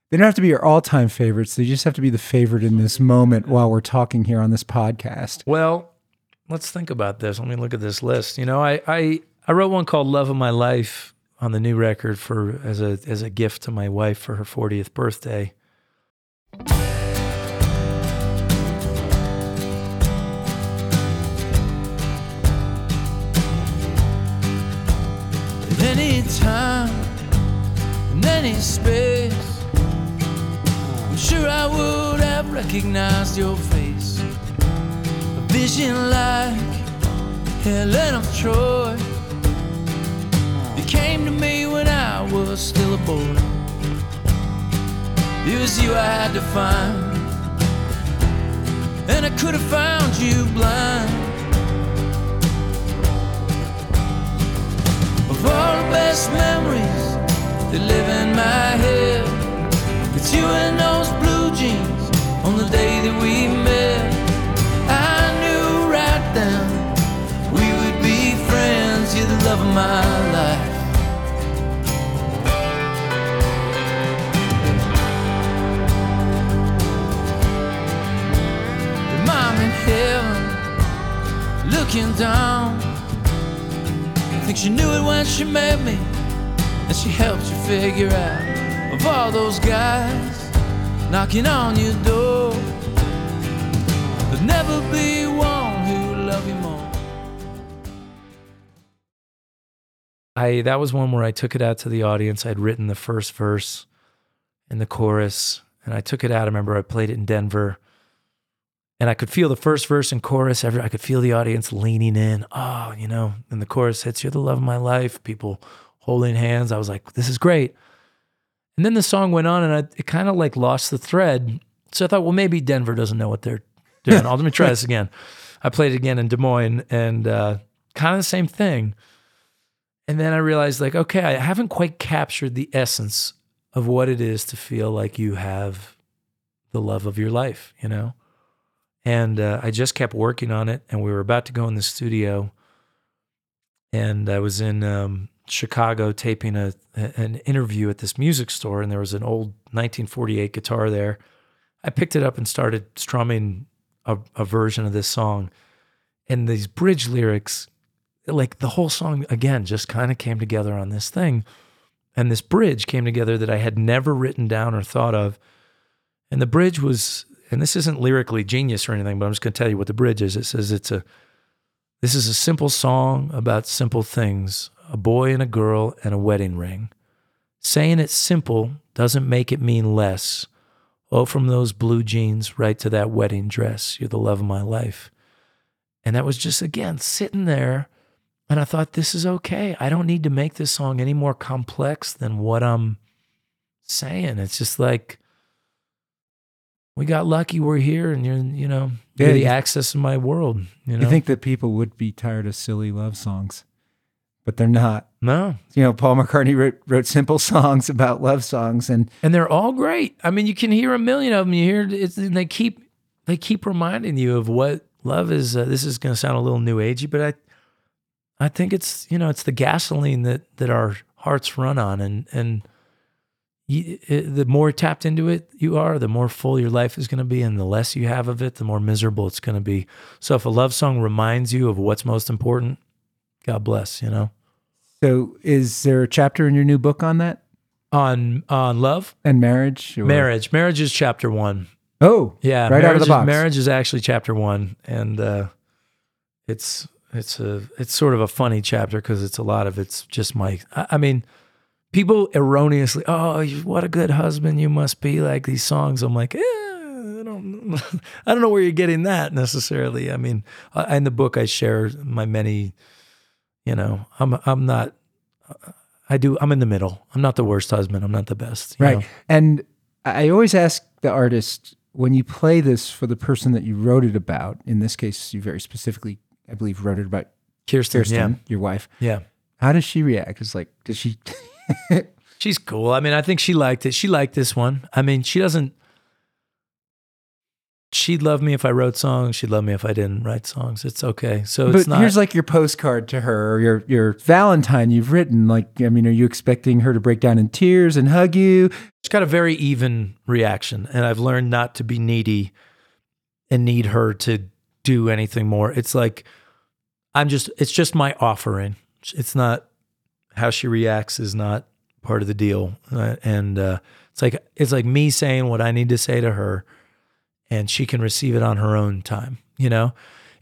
Speaker 1: They don't have to be your all time favorites. They just have to be the favorite in this moment while we're talking here on this podcast.
Speaker 2: Well, let's think about this. Let me look at this list. You know, I I, I wrote one called Love of My Life on the new record for as a as a gift to my wife for her 40th birthday.
Speaker 3: At any time, in any space, I'm sure I would have recognized your face. A vision like Helen of Troy. You came to me when I was still a boy. It was you I had to find. And I could have found you blind. Of all the best memories that live in my head, it's you in those blue jeans on the day that we met. I knew right then we would be friends. You're the love of my looking down. I think she knew it when she met me, and she helped you figure out of all those guys knocking on your door. There'll never be one who love you more.
Speaker 2: I that was one where I took it out to the audience. I'd written the first verse and the chorus, and I took it out. I remember I played it in Denver, and I could feel the first verse and chorus. Every I could feel the audience leaning in. Oh, you know, and the chorus hits, "You're the love of my life." People holding hands. I was like, "This is great." And then the song went on, and I, it kind of like lost the thread. So I thought, well, maybe Denver doesn't know what they're doing. I'll let me try this again. I played it again in Des Moines, and uh, kind of the same thing. And then I realized, like, okay, I haven't quite captured the essence of what it is to feel like you have the love of your life, you know? And uh, I just kept working on it. And we were about to go in the studio. And I was in um, Chicago taping a, an interview at this music store. And there was an old 1948 guitar there. I picked it up and started strumming a, a version of this song. And these bridge lyrics like the whole song again just kind of came together on this thing and this bridge came together that I had never written down or thought of and the bridge was and this isn't lyrically genius or anything but I'm just going to tell you what the bridge is. It says it's a this is a simple song about simple things. A boy and a girl and a wedding ring. Saying it's simple doesn't make it mean less. Oh from those blue jeans right to that wedding dress. You're the love of my life. And that was just again sitting there and I thought, this is okay. I don't need to make this song any more complex than what I'm saying. It's just like, we got lucky we're here and you're, you know, you're
Speaker 1: Yeah,
Speaker 2: the
Speaker 1: you-
Speaker 2: access of my world. You know?
Speaker 1: You think that people would be tired of silly love songs, but they're not.
Speaker 2: no.
Speaker 1: You know, Paul McCartney wrote, wrote simple <laughs> songs about love songs, and
Speaker 2: And they're all great. I mean, you can hear a million of them. You hear it's, and they keep, they keep reminding you of what love is. Uh, this is going to sound a little new agey, but I, I think it's, you know, it's the gasoline that, that our hearts run on. And, and, you, it, the more tapped into it you are, the more full your life is going to be, and the less you have of it, the more miserable it's going to be. So if a love song reminds you of what's most important, God bless. You know,
Speaker 1: so is there a chapter in your new book on that
Speaker 2: on on love,
Speaker 1: and marriage? or-
Speaker 2: marriage, marriage is chapter one.
Speaker 1: Oh,
Speaker 2: Yeah,
Speaker 1: right out of the
Speaker 2: is-
Speaker 1: box.
Speaker 2: marriage is actually chapter one, and uh, it's it's a it's sort of a funny chapter because it's a lot of it's just my. I, I mean, people erroneously, oh, what a good husband you must be. Like these songs, I'm like, eh, I don't, <laughs> I don't know where you're getting that necessarily. I mean, in the book, I share my many. You know, I'm I'm not. I do. I'm in the middle. I'm not the worst husband. I'm not the best. you
Speaker 1: right.
Speaker 2: know?
Speaker 1: And I always ask the artist when you play this for the person that you wrote it about. In this case, you very specifically, I believe, wrote it about
Speaker 2: Kirsten.
Speaker 1: Kirsten, your wife.
Speaker 2: Yeah. Yeah.
Speaker 1: How does she react? It's like, does she? <laughs> <laughs>
Speaker 2: She's cool. I mean, I think she liked it. She liked this one. I mean, she doesn't. She'd love me if I wrote songs. She'd love me if I didn't write songs. It's okay. So
Speaker 1: but
Speaker 2: it's not.
Speaker 1: here's like your postcard to her, or your your Valentine you've written. Like, I mean, are you expecting her to break down in tears and hug you?
Speaker 2: she's got a very even reaction, and I've learned not to be needy and need her to do anything more. It's like I'm just. It's just my offering. It's not how she reacts is not part of the deal, Uh, and uh, it's like it's like me saying what I need to say to her, and she can receive it on her own time. You know.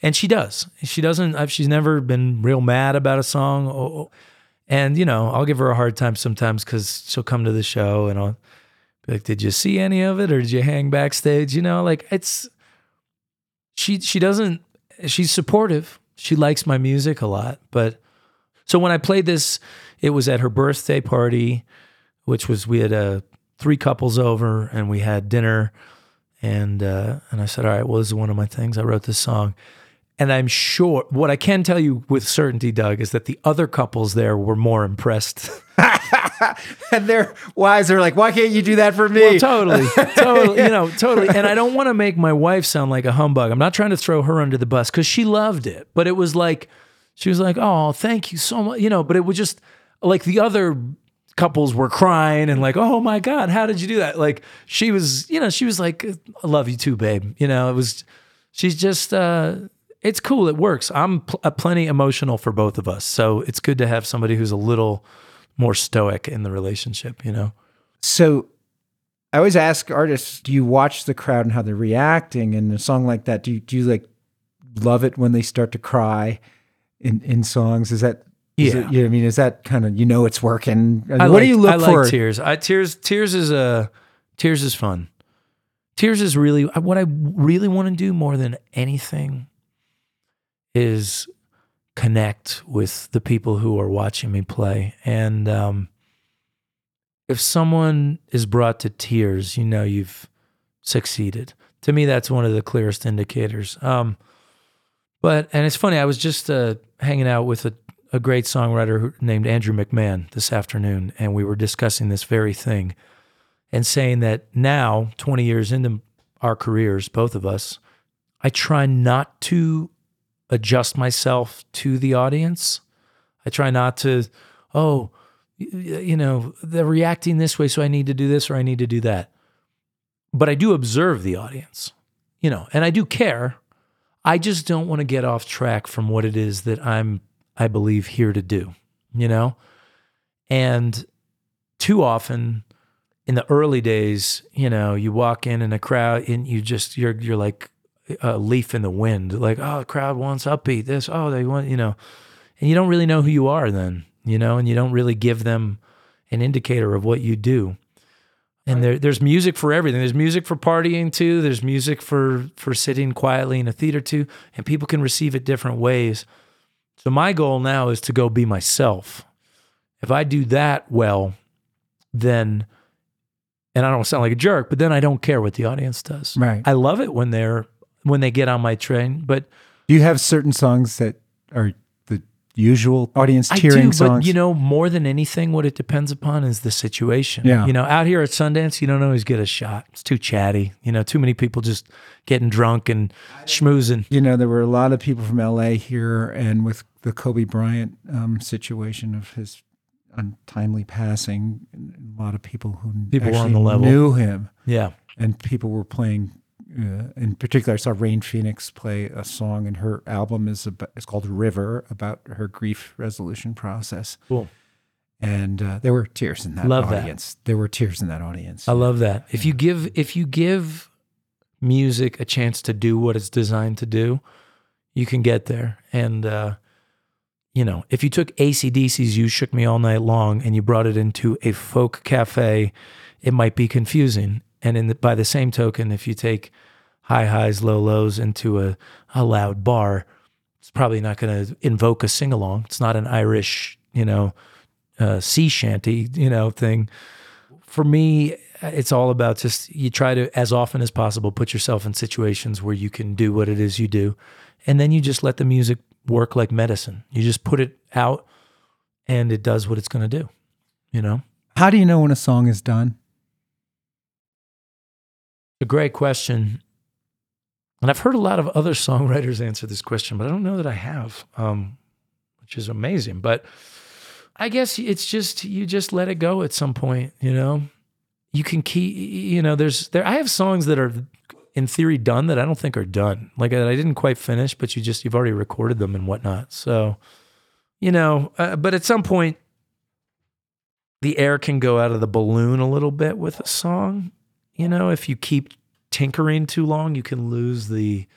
Speaker 2: And she does. She doesn't. She's never been real mad about a song. And you know, I'll give her a hard time sometimes because she'll come to the show and I'll be like, "Did you see any of it, or did you hang backstage?" You know, like it's she she doesn't. She's supportive. She likes my music a lot, but so when I played this, it was at her birthday party, which was we had uh, three couples over and we had dinner, and uh, and I said, "All right, well, this is one of my things. I wrote this song." And I'm sure what I can tell you with certainty, Doug, is that the other couples there were more impressed. <laughs>
Speaker 1: and their wives are like, "Why can't you do that for me?"
Speaker 2: Well, totally, <laughs> totally, you know, totally. And I don't want to make my wife sound like a humbug. I'm not trying to throw her under the bus because she loved it, but it was like she was like, "Oh, thank you so much," you know. But it was just like the other couples were crying and like, "Oh my god, how did you do that?" Like she was, you know, she was like, "I love you too, babe." You know, it was. She's just. uh it's cool. It works. I'm pl- uh, plenty emotional for both of us, so it's good to have somebody who's a little more stoic in the relationship. You know.
Speaker 1: So I always ask artists, do you watch the crowd and how they're reacting in a song like that? Do you, do you like love it when they start to cry in, in songs? Is that,
Speaker 2: Yeah.
Speaker 1: it- you know, I mean, is that kind of, you know, it's working? I what
Speaker 2: like,
Speaker 1: do you look
Speaker 2: I
Speaker 1: for?
Speaker 2: like tears. I tears tears is a tears is fun. Tears is really what I really want to do more than anything is connect with the people who are watching me play. And um, if someone is brought to tears, you know you've succeeded. To me, that's one of the clearest indicators. Um, but and it's funny, I was just uh, hanging out with a, a great songwriter named Andrew McMahon this afternoon, and we were discussing this very thing and saying that now, 20 years into our careers, both of us, I try not to adjust myself to the audience. I try not to, oh, you know, they're reacting this way, so I need to do this or I need to do that. But I do observe the audience, you know, and I do care. I just don't want to get off track from what it is that I'm, I believe, here to do, you know? And too often in the early days, you know, you walk in in a crowd and you just, you're, you're like a leaf in the wind, like, oh, the crowd wants upbeat, this, oh, they want, you know, and you don't really know who you are then, you know, and you don't really give them an indicator of what you do. And there, there's music for everything. There's music for partying too. There's music for for sitting quietly in a theater too, and people can receive it different ways. So my goal now is to go be myself. If I do that well, then, and I don't sound like a jerk, but then I don't care what the audience does.
Speaker 1: Right.
Speaker 2: I love it when they're when they get on my train, but
Speaker 1: do you have certain songs that are usual audience
Speaker 2: I
Speaker 1: cheering
Speaker 2: do,
Speaker 1: songs?
Speaker 2: but you know, more than anything, what it depends upon is the situation.
Speaker 1: Yeah.
Speaker 2: You know, out here at Sundance, you don't always get a shot. It's too chatty. You know, too many people just getting drunk and schmoozing.
Speaker 1: you know, there were a lot of people from LA here, and with the Kobe Bryant um, situation of his untimely passing, a lot of people who
Speaker 2: People were on the level.
Speaker 1: knew him,
Speaker 2: Yeah.
Speaker 1: and people were playing. Uh, in particular, I saw Rain Phoenix play a song, and her album is about, it's called River, about her grief resolution process.
Speaker 2: Cool.
Speaker 1: And uh, there were tears in that
Speaker 2: Love that.
Speaker 1: audience. There were tears in that audience.
Speaker 2: I love that. If you give if you give music a chance to do what it's designed to do, you can get there. And uh, you know, if you took ACDC's You Shook Me All Night Long and you brought it into a folk cafe, it might be confusing. And in the, by the same token, if you take high highs, low lows into a, a loud bar, it's probably not going to invoke a sing along. It's not an Irish, you know, uh, sea shanty, you know, thing for me, it's all about just you try to, as often as possible, put yourself in situations where you can do what it is you do. And then you just let the music work like medicine. You just put it out and it does what it's going to do, you know?
Speaker 1: How do you know when a song is done?
Speaker 2: A great question. And I've heard a lot of other songwriters answer this question, but I don't know that I have, um, which is amazing. But I guess it's just you just let it go at some point, you know. You can keep, you know. There's there. I have songs that are in theory done that I don't think are done, like I didn't quite finish, but you just you've already recorded them and whatnot. So, you know, uh, but at some point, the air can go out of the balloon a little bit with a song. You know, if you keep tinkering too long, you can lose the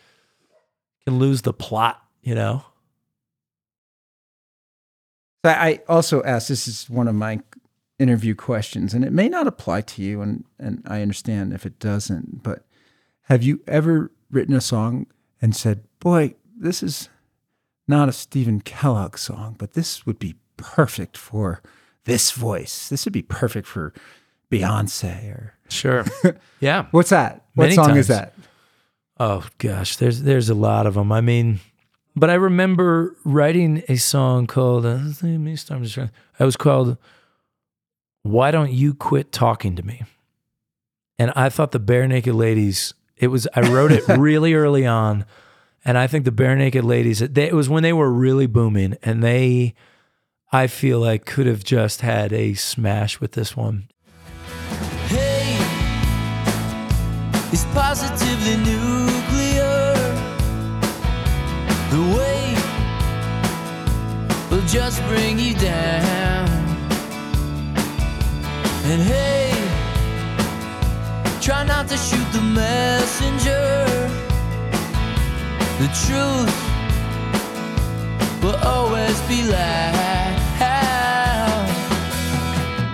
Speaker 2: can lose the plot. You know.
Speaker 1: I also asked, this is one of my interview questions, and it may not apply to you, and, and I understand if it doesn't, but have you ever written a song and said, boy, this is not a Stephen Kellogg song, but this would be perfect for this voice. This would be perfect for Beyonce or
Speaker 2: Sure. <laughs> yeah.
Speaker 1: what's that? What
Speaker 2: Many
Speaker 1: song is that?
Speaker 2: Oh gosh, there's there's a lot of them. I mean, but I remember writing a song called uh, let me start- I'm just trying- it was called "Why Don't You Quit Talking to Me," and I thought the Barenaked Ladies. It was I wrote it <laughs> really early on, and I think the Barenaked Ladies. They, it was when they were really booming, and they, I feel like, could have just had a smash with this one.
Speaker 3: is positively nuclear. The weight will just bring you down. And hey, try not to shoot the messenger. The truth will always be loud.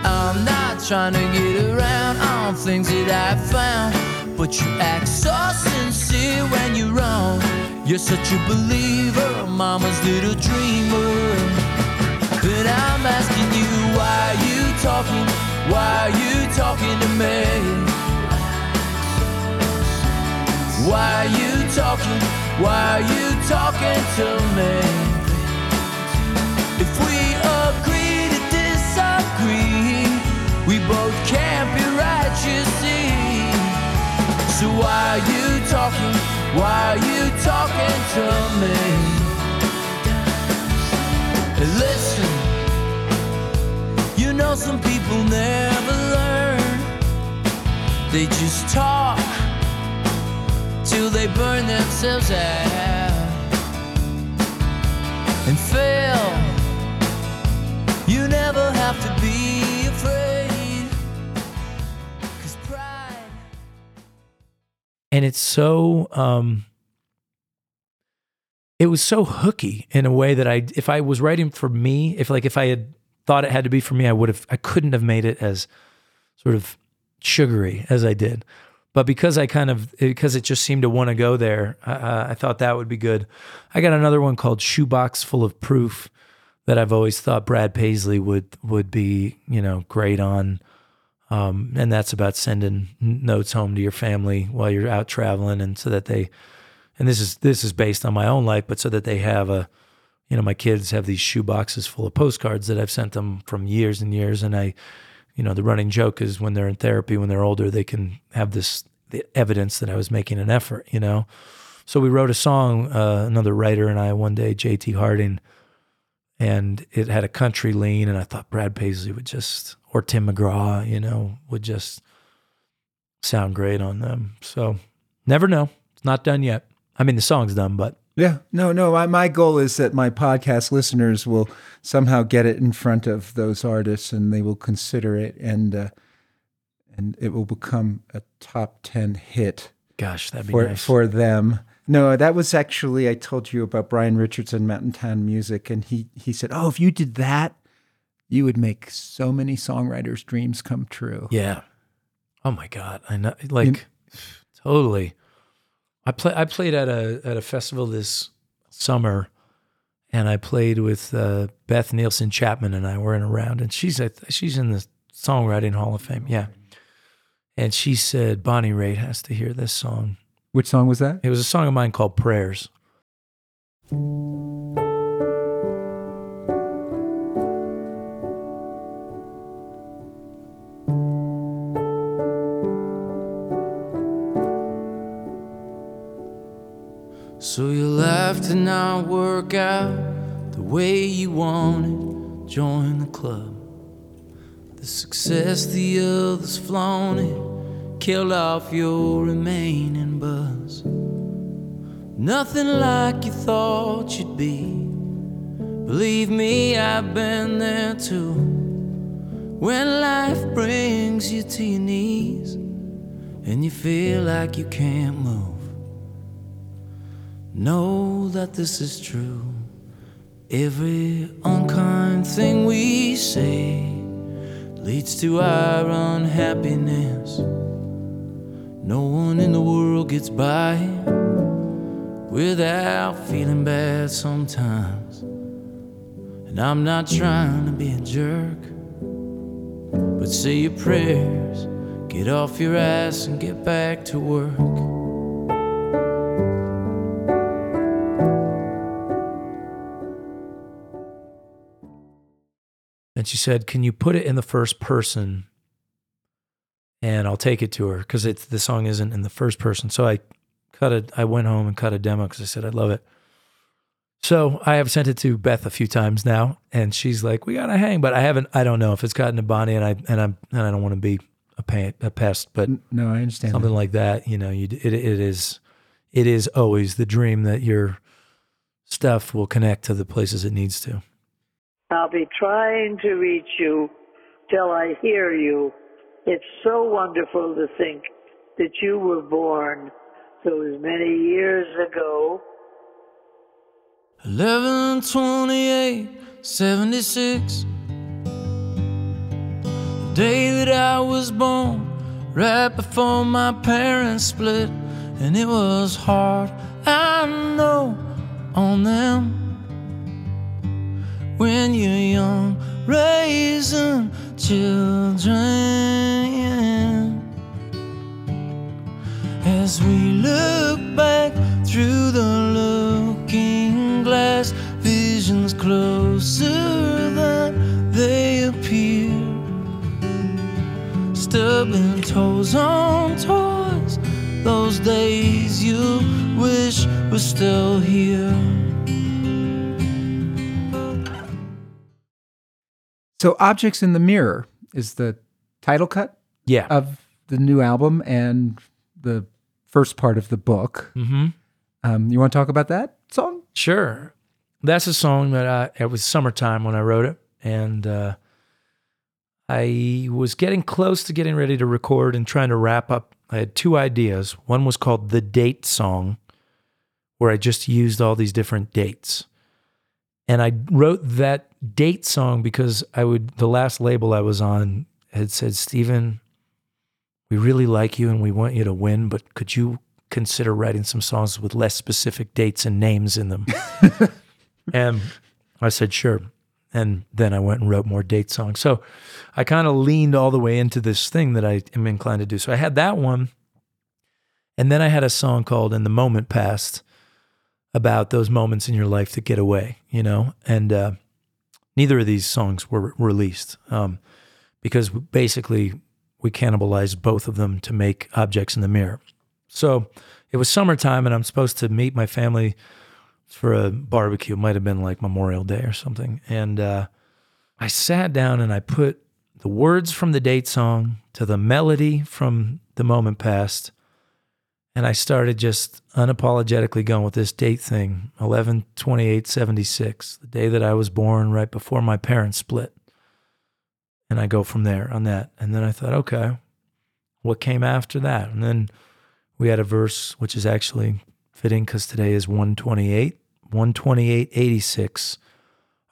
Speaker 3: I'm not trying to get around on things that I found but you act so sincere when you're wrong. You're such a believer, mama's little dreamer. But I'm asking you, why are you talking? Why are you talking to me? Why are you talking? Why are you talking to me? Why are you talking? Why are you talking to me? Listen, you know some people never learn. They just talk till they burn themselves out and fail. You never have to be
Speaker 2: and it's so um it was so hooky in a way that I if I was writing for me, if like if I had thought it had to be for me, I would have I couldn't have made it as sort of sugary as I did. But because I kind of because it just seemed to want to go there, uh, I thought that would be good. I got another one called Shoebox Full of Proof that I've always thought Brad Paisley would would be you know great on. Um, and that's about sending notes home to your family while you're out traveling, and so that they, and this is this is based on my own life, but so that they have a, you know, my kids have these shoe boxes full of postcards that I've sent them from years and years, and I, you know, the running joke is when they're in therapy, when they're older, they can have this evidence that I was making an effort, you know. So we wrote a song, uh, another writer and I one day, J.T. Harding, and it had a country lean, and I thought Brad Paisley would just or Tim McGraw, you know, would just sound great on them. So never know. It's not done yet. I mean, the song's done, but
Speaker 1: Yeah, no, no. I, my goal is that my podcast listeners will somehow get it in front of those artists, and they will consider it, and uh, and it will become a top ten hit
Speaker 2: gosh, that'd be
Speaker 1: for
Speaker 2: nice.
Speaker 1: for them. No, that was actually I told you about Brian Richardson, Mountain Town Music, and he he said, "Oh, if you did that, you would make so many songwriters' dreams come true."
Speaker 2: yeah. Oh my God. I know. Like, totally. I play. I played at a at a festival this summer, and I played with uh, Beth Nielsen Chapman, and I were in a round, and she's a, she's in the songwriting Hall of Fame. Yeah, and she said Bonnie Raitt has to hear this song.
Speaker 1: Which song was that?
Speaker 2: It was a song of mine called Prayers.
Speaker 3: So your life did not work out the way you wanted. Join the club. The success the others flaunted killed off your remaining buzz. Nothing like you thought you'd be. Believe me, I've been there too. When life brings you to your knees and you feel like you can't move. Know that this is true. Every unkind thing we say leads to our unhappiness. No one in the world gets by without feeling bad sometimes. And I'm not trying to be a jerk, but say your prayers, get off your ass and get back to work.
Speaker 2: And she said, "Can you put it in the first person?" And I'll take it to her because it's the song isn't in the first person. So I cut it. I went home and cut a demo because I said I love it. So I have sent it to Beth a few times now, and she's like, "We gotta hang," but I haven't. I don't know if it's gotten to Bonnie, and I and I'm and I don't want to be a, pain, a pest, but
Speaker 1: No, I understand.
Speaker 2: something
Speaker 1: that.
Speaker 2: like that. You know, you it, it is it is always the dream that your stuff will connect to the places it needs to.
Speaker 4: I'll be trying to reach you till I hear you. It's so wonderful to think that you were born those many years ago.
Speaker 3: 11 28 76 The day that I was born Right before my parents split And it was hard, I know, on them When you're young, raising children As we look back through the looking glass, visions closer than they appear. Stubbing toes on toys, those days you wish were still here.
Speaker 1: So, Objects in the Mirror is the title cut
Speaker 2: Yeah.
Speaker 1: of the new album and the first part of the book.
Speaker 2: mm-hmm.
Speaker 1: Um, you want to talk about that song?
Speaker 2: Sure. That's a song that I, it was summertime when I wrote it. And uh, I was getting close to getting ready to record and trying to wrap up. I had two ideas. One was called The Date Song, where I just used all these different dates. And I wrote that date song because I would, the last label I was on had said, Stephen, we really like you and we want you to win, but could you consider writing some songs with less specific dates and names in them? <laughs> and I said, sure. And then I went and wrote more date songs. So I kind of leaned all the way into this thing that I am inclined to do. So I had that one. And then I had a song called In the Moment Past about those moments in your life that get away, you know? And uh, neither of these songs were released um, because basically we cannibalized both of them to make Objects in the Mirror. So it was summertime and I'm supposed to meet my family for a barbecue. It might have been like Memorial Day or something. And uh, I sat down and I put the words from the date song to the melody from the moment past. And I started just unapologetically going with this date thing 11 28 76, the day that I was born, right before my parents split. And I go from there on that. And then I thought, okay, what came after that? And then we had a verse which is actually fitting because today is 128 128 86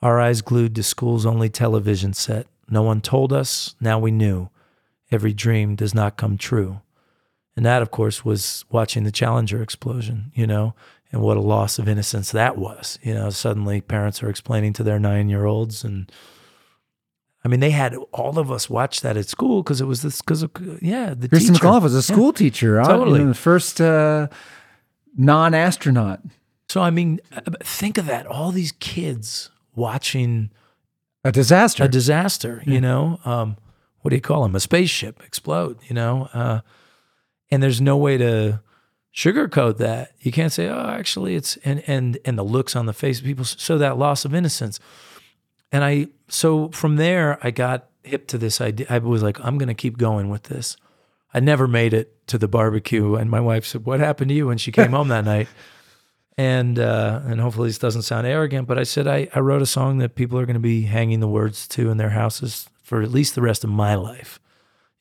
Speaker 2: our eyes glued to school's only television set no one told us now we knew every dream does not come true and that of course was watching the challenger explosion you know and what a loss of innocence that was you know suddenly parents are explaining to their nine year olds and I mean, they had all of us watch that at school because it was this because of yeah the
Speaker 1: Christa
Speaker 2: teacher.
Speaker 1: McAuliffe was a school teacher. uh,
Speaker 2: Totally.
Speaker 1: You know, the first uh, non-astronaut.
Speaker 2: So I mean, uh, think of that. All these kids watching
Speaker 1: A disaster.
Speaker 2: a disaster. You know, um, what do you call them? A spaceship explode. You know, uh, and there's no way to sugarcoat that. You can't say, "Oh, actually, it's," and and and the looks on the face of people. So that loss of innocence. And I so from there I got hip to this idea. I was like, I'm going to keep going with this. I never made it to the barbecue, and my wife said, "What happened to you?" When she came home that night, <laughs> and uh, and hopefully this doesn't sound arrogant, but I said I, I wrote a song that people are going to be hanging the words to in their houses for at least the rest of my life.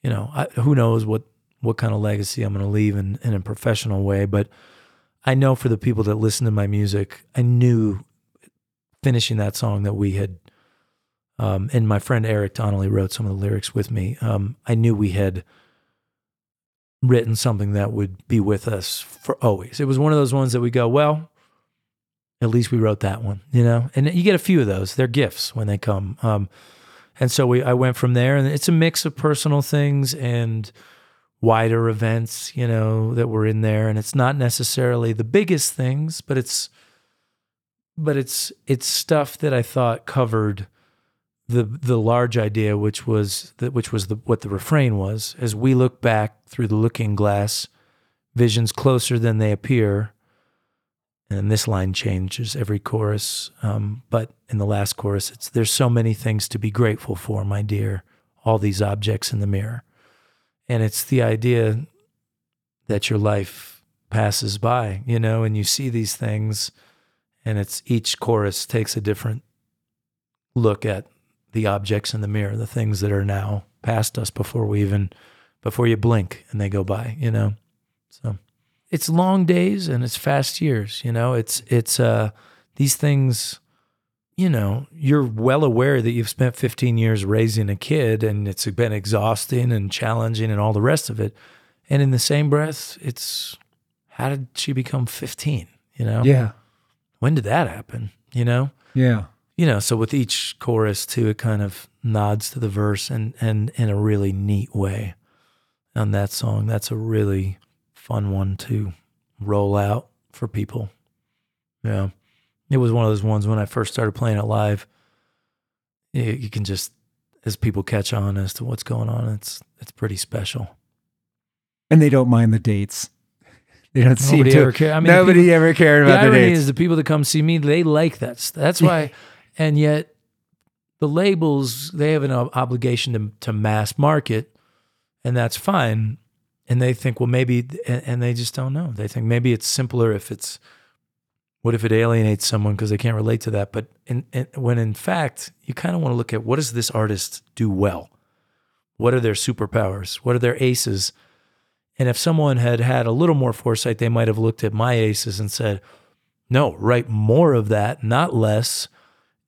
Speaker 2: You know, I, who knows what what kind of legacy I'm going to leave in, in a professional way, but I know for the people that listen to my music, I knew finishing that song that we had. Um, and my friend Eric Donnelly wrote some of the lyrics with me. Um, I knew we had written something that would be with us for always. It was one of those ones that we go, well, at least we wrote that one, you know. And you get a few of those; they're gifts when they come. Um, and so we, I went from there, and it's a mix of personal things and wider events, you know, that were in there. And it's not necessarily the biggest things, but it's, but it's it's stuff that I thought covered the the large idea, which was that which was the what the refrain was. As we look back through the looking glass, visions closer than they appear. And this line changes every chorus, um, but in the last chorus, it's there's so many things to be grateful for, my dear. All these objects in the mirror, and it's the idea that your life passes by, you know, and you see these things, and it's each chorus takes a different look at the objects in the mirror, the things that are now past us before we even before you blink and they go by, you know. So it's long days and it's fast years, you know. It's it's uh these things you know, you're well aware that you've spent 15 years raising a kid and it's been exhausting and challenging and all the rest of it. And in the same breath, it's how did she become 15, you know?
Speaker 1: Yeah.
Speaker 2: When did that happen, you know?
Speaker 1: Yeah.
Speaker 2: you know, so with each chorus too, it kind of nods to the verse and and in a really neat way on that song. That's a really fun one to roll out for people. Yeah. It was one of those ones when I first started playing it live. You, you can just as people catch on as to what's going on, it's it's pretty special.
Speaker 1: And they don't mind the dates. <laughs> They don't seem
Speaker 2: Nobody
Speaker 1: to.
Speaker 2: ever care- I mean,
Speaker 1: nobody
Speaker 2: people-
Speaker 1: ever cared about the,
Speaker 2: irony
Speaker 1: dates.
Speaker 2: is the people that come see me, they like that. That's why, <laughs> and yet the labels they have an obligation to to mass market, and that's fine. And they think, well, maybe, and, and they just don't know. They think maybe it's simpler if it's. What if it alienates someone because they can't relate to that? But in, in, when in fact, you kind of want to look at what does this artist do well? What are their superpowers? What are their aces? And if someone had had a little more foresight, they might have looked at my aces and said, no, write more of that, not less,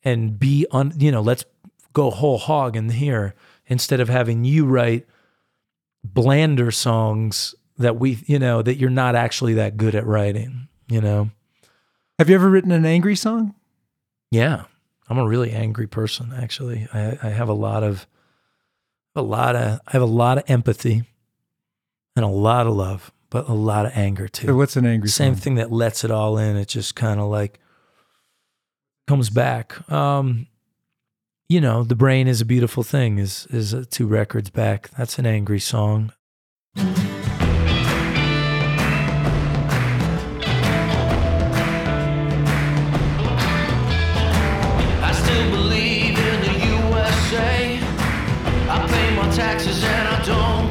Speaker 2: and be on, you know, let's go whole hog in here instead of having you write blander songs that we, you know, that you're not actually that good at writing, you know?
Speaker 1: Have you ever written an angry song?
Speaker 2: Yeah. I'm a really angry person, actually. I, I have a lot of, a lot of, I have a lot of empathy and a lot of love, but a lot of anger too.
Speaker 1: Or what's an angry
Speaker 2: same
Speaker 1: song?
Speaker 2: thing that lets it all in. It just kind of like comes back. Um, you know, the brain is a beautiful thing. Is is uh, two records back. That's an angry song.
Speaker 3: Taxes and I don't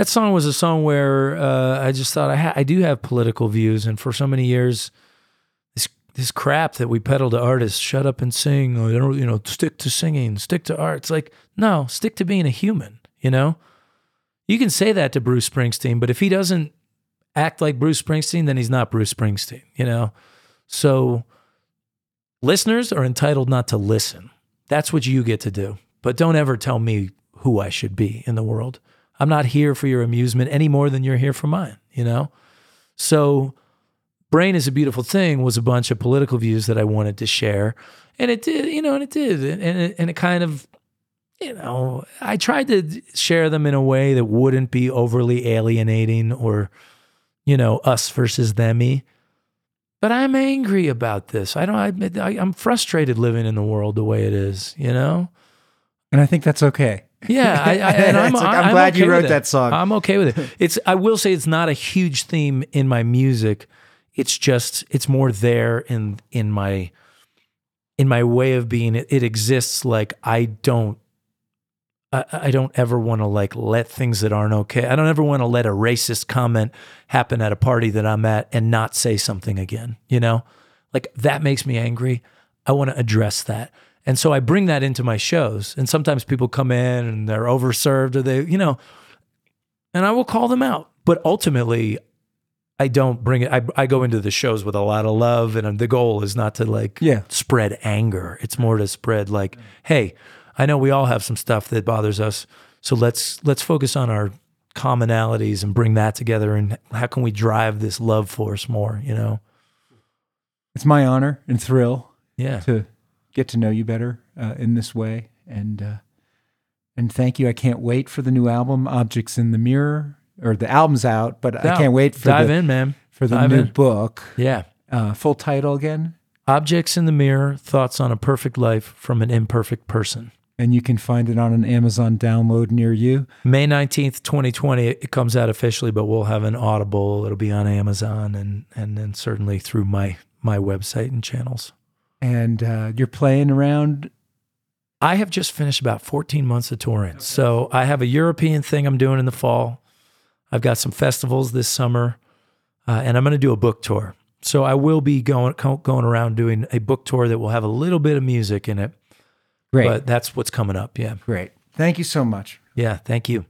Speaker 3: That
Speaker 2: song was a song where uh, I just thought I, ha- I do have political views, and for so many years, this this crap that we peddle to artists, shut up and sing, or, don't- you know, stick to singing, stick to art. It's like no, stick to being a human. You know, you can say that to Bruce Springsteen, but if he doesn't act like Bruce Springsteen, then he's not Bruce Springsteen. You know, so listeners are entitled not to listen. That's what you get to do. But don't ever tell me who I should be in the world. I'm not here for your amusement any more than you're here for mine, you know? So, Brain is a Beautiful Thing was a bunch of political views that I wanted to share. And it did, you know, and it did. And it, and it kind of, you know, I tried to share them in a way that wouldn't be overly alienating or, you know, us versus themy. But I'm angry about this. I don't, I, I, I'm frustrated living in the world the way it is, you know?
Speaker 1: And I think that's okay.
Speaker 2: Yeah, <laughs> I, I, and I'm,
Speaker 1: like, I'm
Speaker 2: I'm
Speaker 1: glad you
Speaker 2: okay with
Speaker 1: wrote that song.
Speaker 2: I'm okay with it. It's I will say it's not a huge theme in my music. It's just it's more there in in my in my way of being. It, it exists like I don't. I, I don't ever want to like let things that aren't okay. I don't ever want to let a racist comment happen at a party that I'm at and not say something again. You know, like that makes me angry. I want to address that. And so I bring that into my shows. And sometimes people come in and they're overserved or they, you know, and I will call them out. But ultimately, I don't bring it. I, I go into the shows with a lot of love, and the goal is not to like
Speaker 1: Yeah.
Speaker 2: spread anger. It's more to spread like, hey, I know we all have some stuff that bothers us, so let's let's focus on our commonalities and bring that together. And how can we drive this love force more? You know?
Speaker 1: It's my honor and thrill
Speaker 2: Yeah.
Speaker 1: to get to know you better uh, in this way, and uh, and thank you. I can't wait for the new album, Objects in the Mirror, or the album's out, but I can't wait for
Speaker 2: dive
Speaker 1: the
Speaker 2: in, man.
Speaker 1: for the
Speaker 2: Dive
Speaker 1: new
Speaker 2: in.
Speaker 1: book.
Speaker 2: Yeah.
Speaker 1: Uh, full title again,
Speaker 2: Objects in the mirror, thoughts on a perfect life from an imperfect person.
Speaker 1: and you can find it on an Amazon download near you.
Speaker 2: May 19th, 2020, it comes out officially, but we'll have an audible. It'll be on Amazon and and then certainly through my my website and channels.
Speaker 1: And uh, you're playing around.
Speaker 2: I have just finished about 14 months of touring. So I have a European thing I'm doing in the fall. I've got some festivals this summer, uh, and I'm going to do a book tour. So I will be going going around doing a book tour that will have a little bit of music in it.
Speaker 1: Great,
Speaker 2: But that's what's coming up. Yeah.
Speaker 1: great. Thank you so much.
Speaker 2: Yeah. Thank you.